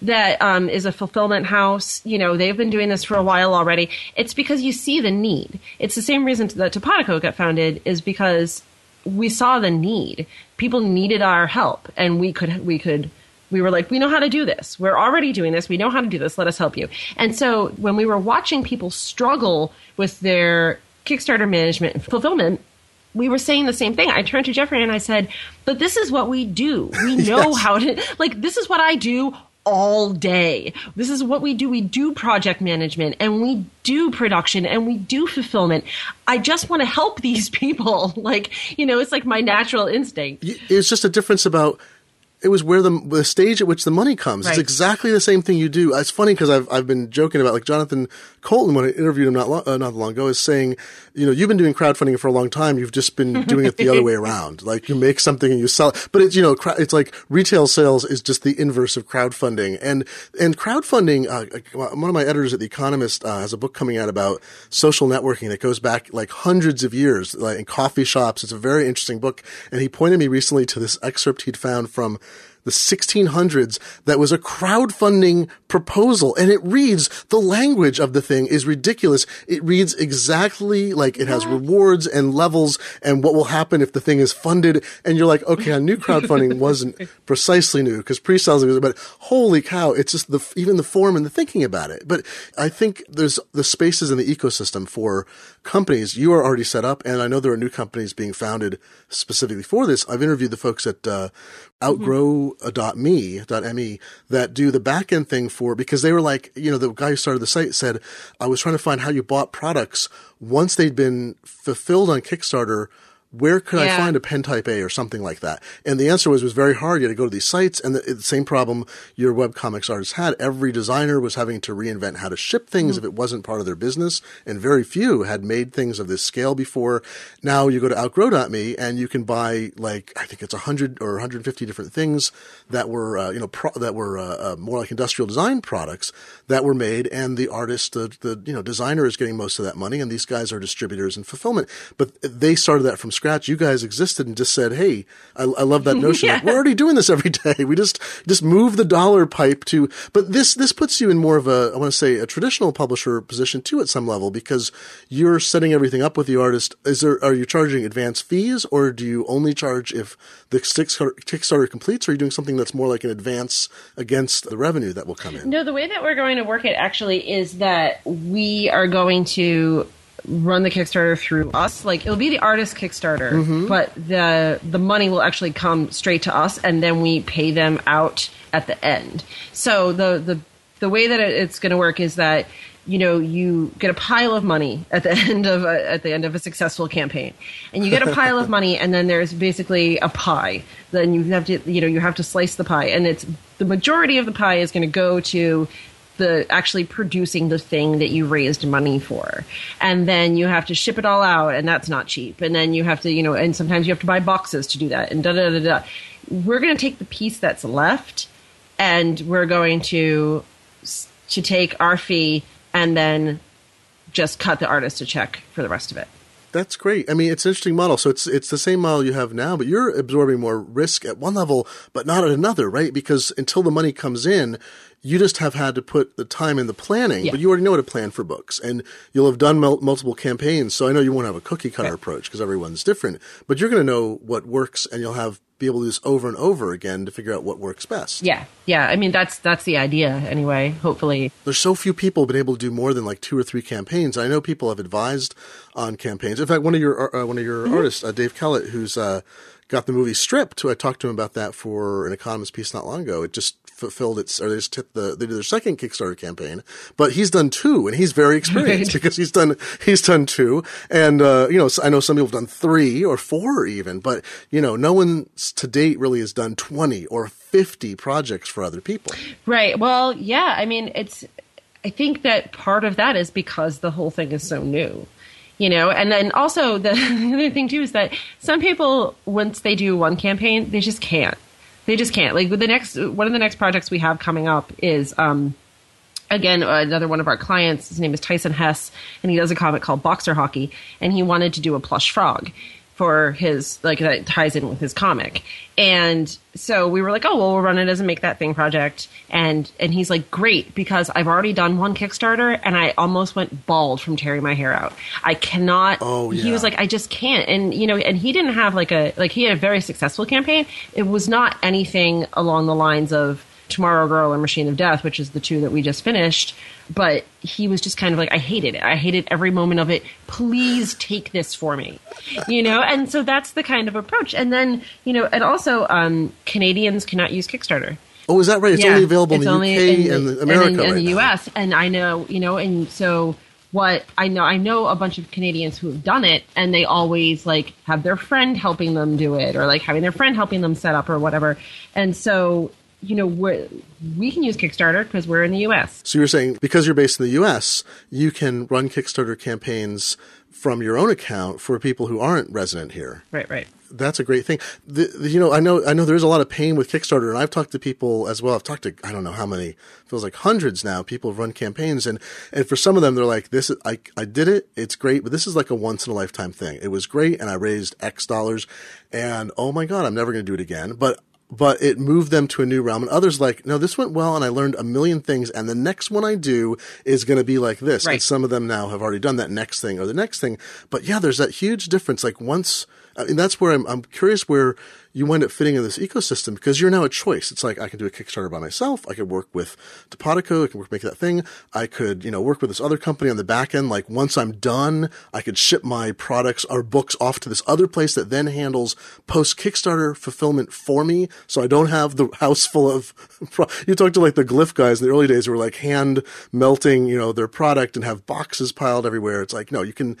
that um, is a fulfillment house. You know, they've been doing this for a while already. It's because you see the need. It's the same reason that Topatoco got founded is because we saw the need. People needed our help, and we could we could we were like, we know how to do this. We're already doing this. We know how to do this. Let us help you. And so when we were watching people struggle with their Kickstarter management and fulfillment, we were saying the same thing. I turned to Jeffrey and I said, "But this is what we do. We know Yes. how to like this is what I do all day. This is what we do. We do project management and we do production and we do fulfillment. I just want to help these people. Like, you know, it's like my natural instinct. It's just a difference about it was where the the stage at which the money comes. It's exactly the same thing you do. It's funny because I've I've been joking about like Jonathan Coulton when I interviewed him not long, uh, not long ago is saying, you know, you've been doing crowdfunding for a long time. You've just been doing it the other way around. Like you make something and you sell it. But it's you know, it's like retail sales is just the inverse of crowdfunding. And and crowdfunding. Uh, one of my editors at the Economist uh, has a book coming out about social networking that goes back like hundreds of years, like in coffee shops. It's a very interesting book. And he pointed me recently to this excerpt he'd found from the 1600s that was a crowdfunding proposal and it reads the language of the thing is ridiculous. It reads exactly like it has rewards and levels and what will happen if the thing is funded. And you're like, okay, I knew crowdfunding wasn't precisely new because pre-sales, but holy cow, it's just the, even the form and the thinking about it. But I think there's the spaces in the ecosystem for companies. You are already set up and I know there are new companies being founded specifically for this. I've interviewed the folks at, uh, Mm-hmm. outgrow.me, .me that do the back end thing for, because they were like, you know, the guy who started the site said, I was trying to find how you bought products once they'd been fulfilled on Kickstarter where could yeah. I find a pen type A or something like that? And the answer was, it was very hard. You had to go to these sites and the, the same problem your web comics artists had. Every designer was having to reinvent how to ship things mm. if it wasn't part of their business. And very few had made things of this scale before. Now you go to outgrow.me and you can buy like, I think it's 100 or 150 different things that were, uh, you know, pro- that were uh, uh, more like industrial design products that were made. And the artist, the, the, you know, designer is getting most of that money. And these guys are distributors and fulfillment. But they started that from scratch. You guys existed and just said, "Hey, I, I love that notion. yeah. like, we're already doing this every day. We just just move the dollar pipe to." But this this puts you in more of a I want to say a traditional publisher position too at some level because you're setting everything up with the artist. Is there are you charging advance fees or do you only charge if the Kickstarter completes? Or are you doing something that's more like an advance against the revenue that will come in? No, the way that we're going to work it actually is that we are going to run the Kickstarter through us. Like it'll be the artist Kickstarter, mm-hmm. but the the money will actually come straight to us, and then we pay them out at the end. So the the the way that it's going to work is that you know you get a pile of money at the end of a, at the end of a successful campaign and you get a pile of money and then there's basically a pie then you have to you know you have to slice the pie and it's the majority of the pie is going to go to the actually producing the thing that you raised money for. And then you have to ship it all out and that's not cheap. And then you have to, you know, and sometimes you have to buy boxes to do that and da da da da. We're going to take the piece that's left and we're going to to take our fee and then just cut the artist a check for the rest of it. That's great. I mean, it's an interesting model. So it's it's the same model you have now, but you're absorbing more risk at one level, but not at another, right? Because until the money comes in, you just have had to put the time in the planning, yeah. but you already know how to plan for books and you'll have done mul- multiple campaigns. So I know you won't have a cookie cutter approach because everyone's different, but you're going to know what works and you'll have be able to do this over and over again to figure out what works best. Yeah. Yeah. I mean, that's, that's the idea anyway, hopefully. There's so few people been able to do more than like two or three campaigns. I know people have advised on campaigns. In fact, one of your, uh, one of your mm-hmm. artists, uh, Dave Kellett, who's, uh, got the movie stripped. I talked to him about that for an Economist piece not long ago. It just fulfilled its, or they just tipped the, they did their second Kickstarter campaign, but he's done two and he's very experienced right. because he's done, he's done two. And, uh, you know, I know some people have done three or four even, but, you know, no one to date really has done 20 or 50 projects for other people. Right. Well, yeah. I mean, it's, I think that part of that is because the whole thing is so new you know and then also the other thing too is that some people once they do one campaign they just can't they just can't. Like the next one of the next projects we have coming up is um, again another one of our clients. His name is Tyson Hesse, and he does a comic called Boxer Hockey, and he wanted to do a plush frog for his like that ties in with his comic. And so we were like, oh well, we'll run it as a make that thing project. And and he's like, great, because I've already done one Kickstarter and I almost went bald from tearing my hair out. I cannot. Oh yeah. He was like, I just can't. And you know, and he didn't have like a like he had a very successful campaign. It was not anything along the lines of Tomorrow Girl and Machine of Death, which is the two that we just finished. But he was just kind of like, I hated it. I hated every moment of it. Please take this for me, you know. And so that's the kind of approach. And then you know, and also um, Canadians cannot use Kickstarter. Oh, is that right? It's yeah, only available in the UK in, and the, America and in, in the right US. And I know, you know, and so what I know I know a bunch of Canadians who have done it and they always like have their friend helping them do it or like having their friend helping them set up or whatever. And so you know, we we can use Kickstarter because we're in the U.S. So you're saying because you're based in the U.S., you can run Kickstarter campaigns from your own account for people who aren't resident here. Right, right. That's a great thing. The, the, you know, I know, I know there's a lot of pain with Kickstarter, and I've talked to people as well. I've talked to I don't know how many, feels like hundreds now. People have run campaigns, and and for some of them, they're like, "This, is, I I did it. It's great, but this is like a once in a lifetime thing. It was great, and I raised X dollars, and oh my god, I'm never going to do it again." But but it moved them to a new realm. And others like, no, this went well and I learned a million things. And the next one I do is going to be like this. Right. And some of them now have already done that next thing or the next thing. But yeah, there's that huge difference. Like once, Mean, that's where I'm, I'm curious where you wind up fitting in this ecosystem because you're now a choice. It's like I can do a Kickstarter by myself. I could work with Topatoco. I can work, make that thing. I could, you know, work with this other company on the back end. Like once I'm done, I could ship my products or books off to this other place that then handles post Kickstarter fulfillment for me. So I don't have the house full of, pro- you talked to like the glyph guys in the early days who were like hand melting, you know, their product and have boxes piled everywhere. It's like, no, you can,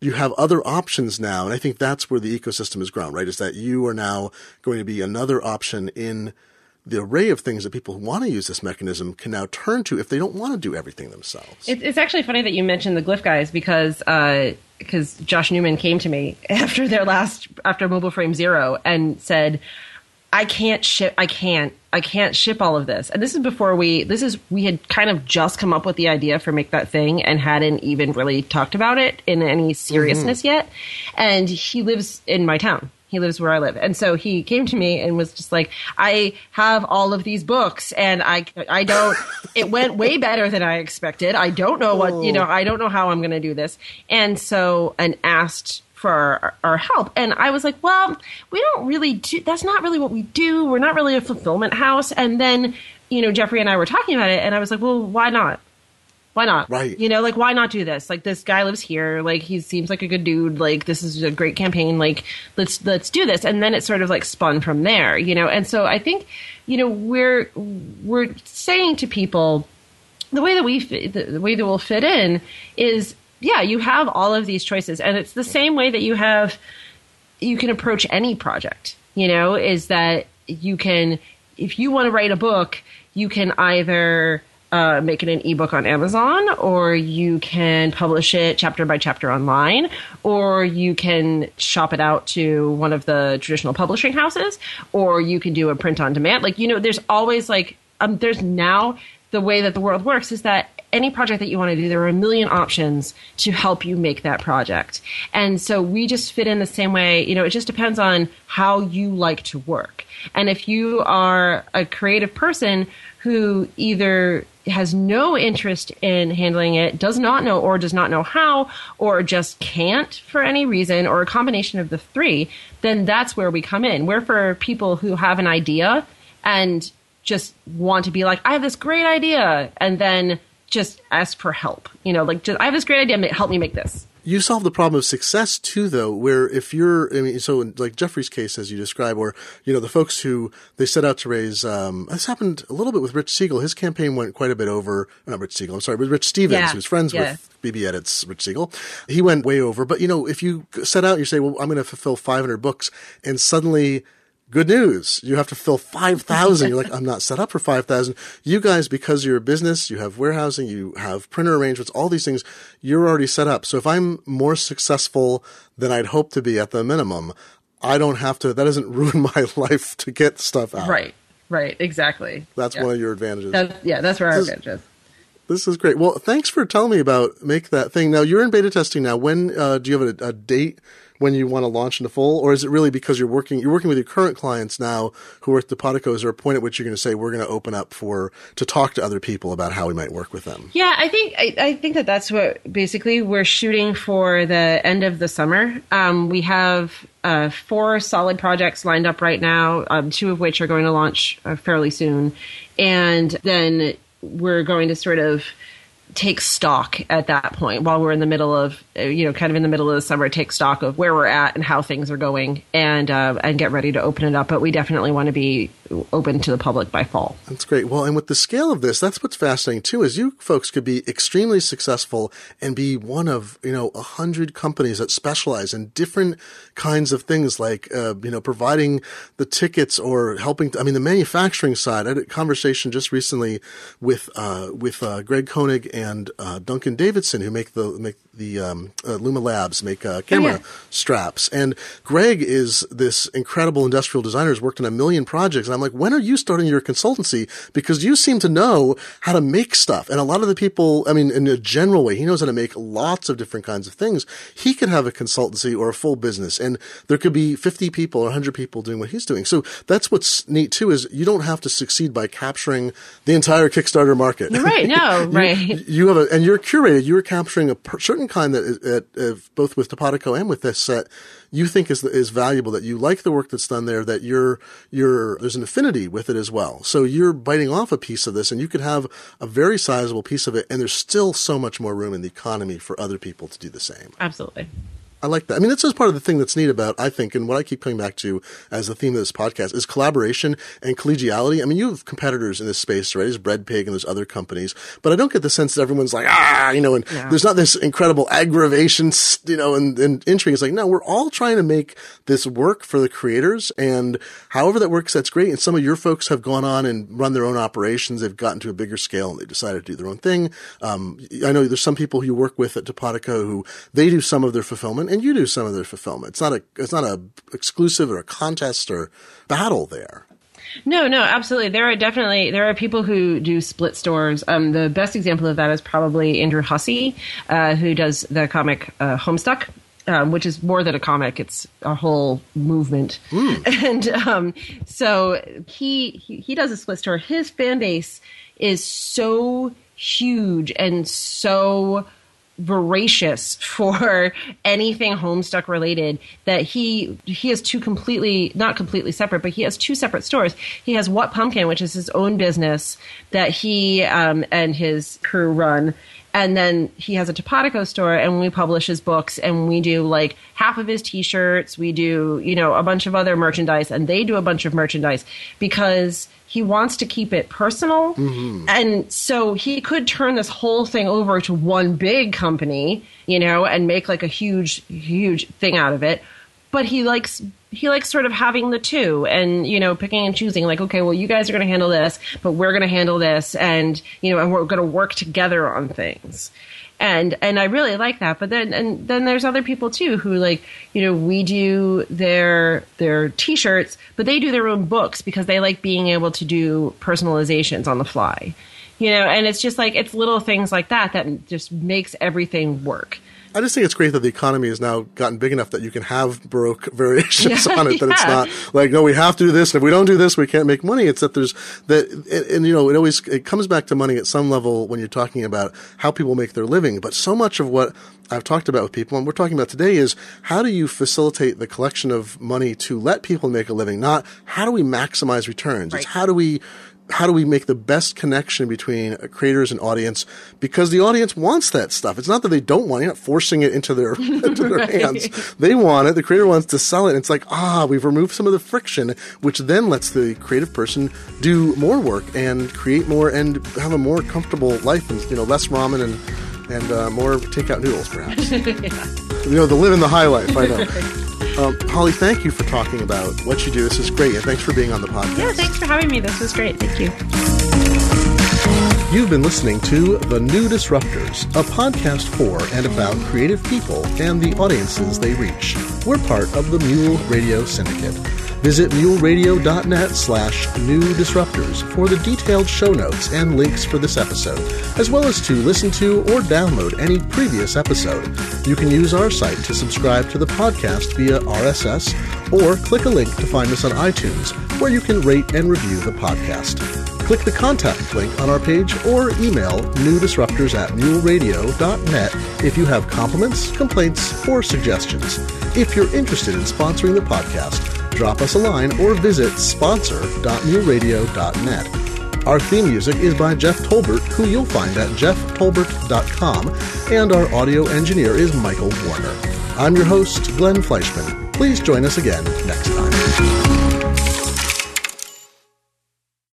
you have other options now. And I think that's where the ecosystem is grown, right? Is that you are now going to be another option in the array of things that people who want to use this mechanism can now turn to if they don't want to do everything themselves. It, it's actually funny that you mentioned the Glyph guys because uh, because Josh Newman came to me after their last after Mobile Frame Zero and said, "I can't ship. I can't. I can't ship all of this." And this is before we. This is we had kind of just come up with the idea for Make That Thing and hadn't even really talked about it in any seriousness mm-hmm. yet. And he lives in my town. He lives where I live. And so he came to me and was just like, I have all of these books and I, I don't, it went way better than I expected. I don't know what, you know, I don't know how I'm going to do this. And so, and asked for our, our help. And I was like, well, we don't really do, that's not really what we do. We're not really a fulfillment house. And then, you know, Jeffrey and I were talking about it and I was like, well, why not? Why not? Right. You know, like why not do this? Like this guy lives here. Like he seems like a good dude. Like this is a great campaign. Like let's let's do this. And then it sort of like spun from there. You know. And so I think, you know, we're we're saying to people, the way that we the way that we'll fit in is yeah, you have all of these choices, and it's the same way that you have you can approach any project. You know, is that you can if you want to write a book, you can either uh, make it an ebook on Amazon, or you can publish it chapter by chapter online, or you can shop it out to one of the traditional publishing houses, or you can do a print on demand. Like, you know, there's always like, um, there's now the way that the world works is that any project that you want to do, there are a million options to help you make that project. And so we just fit in the same way. You know, it just depends on how you like to work. And if you are a creative person who either has no interest in handling it, does not know or does not know how, or just can't for any reason, or a combination of the three, then that's where we come in. We're for people who have an idea and just want to be like, I have this great idea, and then just ask for help. You know, like, just, I have this great idea, help me make this. You solve the problem of success too, though, where if you're, I mean, so in, like Jeffrey's case, as you describe, or, you know, the folks who they set out to raise, um, this happened a little bit with Rich Siegel. His campaign went quite a bit over, not Rich Siegel, I'm sorry, but Rich Stevens, Yeah. who's friends Yeah. with BBEdit's, Rich Siegel. He went way over. But, you know, if you set out, you say, well, I'm going to fulfill 500 books, and suddenly, good news. You have to fill 5,000. You're like, I'm not set up for 5,000. You guys, because you're a business, you have warehousing, you have printer arrangements, all these things, you're already set up. So if I'm more successful than I'd hope to be at the minimum, I don't have to, that doesn't ruin my life to get stuff out. Right, right, exactly. That's yeah. one of your advantages. That, yeah, that's where our This is- advantage is. This is great. Well, thanks for telling me about make that thing. Now you're in beta testing now. When uh, do you have a, a date when you want to launch into full, or is it really because you're working you're working with your current clients now who are at Topatoco? Is there a point at which you're going to say we're going to open up for to talk to other people about how we might work with them? Yeah, I think I, I think that that's what basically we're shooting for the end of the summer. Um, we have uh, four solid projects lined up right now, um, two of which are going to launch uh, fairly soon, and then we're going to sort of take stock at that point while we're in the middle of uh, you know kind of in the middle of the summer take stock of where we're at and how things are going and uh, and get ready to open it up but we definitely want to be open to the public by fall That's great. Well, and with the scale of this, that's what's fascinating too. Is you folks could be extremely successful and be one of you know a hundred companies that specialize in different kinds of things, like uh, you know providing the tickets or helping. I mean, the manufacturing side. I had a conversation just recently with uh, with uh, Greg Koenig uh, Duncan Davidson, who make the make the um, uh, Luma Labs make uh, camera yeah. straps. And Greg is this incredible industrial designer who's worked on a million projects. And I'm I'm like, when are you starting your consultancy? Because you seem to know how to make stuff. And a lot of the people, I mean, in a general way, he knows how to make lots of different kinds of things. He could have a consultancy or a full business and there could be 50 people or 100 people doing what he's doing. So that's what's neat too, is you don't have to succeed by capturing the entire Kickstarter market. Right. No, you, right. You have a, and you're curated, you're capturing a per, certain kind that, both with Topatoco and with this set, you think is is valuable, that you like the work that's done there, that you're you're there's an affinity with it as well. So you're biting off a piece of this, and you could have a very sizable piece of it, and there's still so much more room in the economy for other people to do the same. Absolutely. I like that. I mean, that's just part of the thing that's neat about, I think, and what I keep coming back to as the theme of this podcast is collaboration and collegiality. I mean, you have competitors in this space, right? There's Breadpig and there's other companies, but I don't get the sense that everyone's like, ah, you know, and No. there's not this incredible aggravation, you know, and, and intrigue. It's like, no, we're all trying to make this work for the creators. And however that works, that's great. And some of your folks have gone on and run their own operations. They've gotten to a bigger scale and they decided to do their own thing. Um, I know there's some people who you work with at Topatoco who they do some of their fulfillment and you do some of the fulfillment. It's not a, it's not a exclusive or a contest or battle there. No, no, absolutely. There are definitely there are people who do split stores. Um, the best example of that is probably Andrew Hussie, uh, who does the comic uh, Homestuck. Um, which is more than a comic; it's a whole movement. And um, so he, he he does a split store. His fan base is so huge and so voracious for anything Homestuck related that he he has two completely not completely separate, but he has two separate stores. He has What Pumpkin, which is his own business that he um, and his crew run. And then he has a Topatoco store, and we publish his books, and we do like half of his T-shirts. We do, you know, a bunch of other merchandise, and they do a bunch of merchandise because he wants to keep it personal. Mm-hmm. And so he could turn this whole thing over to one big company, you know, and make like a huge, huge thing out of it. But he likes he likes sort of having the two and you know picking and choosing like okay well you guys are going to handle this but we're going to handle this and you know and we're going to work together on things and and I really like that. But then and then there's other people too who like you know we do their their T-shirts, but they do their own books because they like being able to do personalizations on the fly. You know, and it's just like it's little things like that that just makes everything work. I just think it's great that the economy has now gotten big enough that you can have Baroque variations Yeah, on it. That it's not like, no, we have to do this. And if we don't do this, we can't make money. It's that there's that, and, and, you know, it always, it comes back to money at some level when you're talking about how people make their living. But so much of what I've talked about with people and we're talking about today is how do you facilitate the collection of money to let people make a living? Not how do we maximize returns? It's how do we, how do we make the best connection between creators and audience? Because the audience wants that stuff. It's not that they don't want it, you're not forcing it into their, into their hands. They want it. The creator wants to sell it. It's like, ah, we've removed some of the friction, which then lets the creative person do more work and create more and have a more comfortable life and, you know, less ramen and, and uh, more takeout noodles, perhaps. You know, the live in the high life, I know. Um, Holly, thank you for talking about what you do. This is great. And thanks for being on the podcast. Yeah, thanks for having me. This was great. Thank you. You've been listening to The New Disruptors, a podcast for and about creative people and the audiences they reach. We're part of the Mule Radio Syndicate. Visit muleradio.net slash new disruptors for the detailed show notes and links for this episode, as well as to listen to or download any previous episode. You can use our site to subscribe to the podcast via RSS or click a link to find us on iTunes, where you can rate and review the podcast. Click the contact link on our page or email newdisruptors at muleradio.net if you have compliments, complaints, or suggestions. If you're interested in sponsoring the podcast, drop us a line or visit sponsor.muleradio.net. Our theme music is by Jeff Tolbert, who you'll find at jefftolbert.com, and our audio engineer is Michael Warner. I'm your host, Glenn Fleishman. Please join us again next time.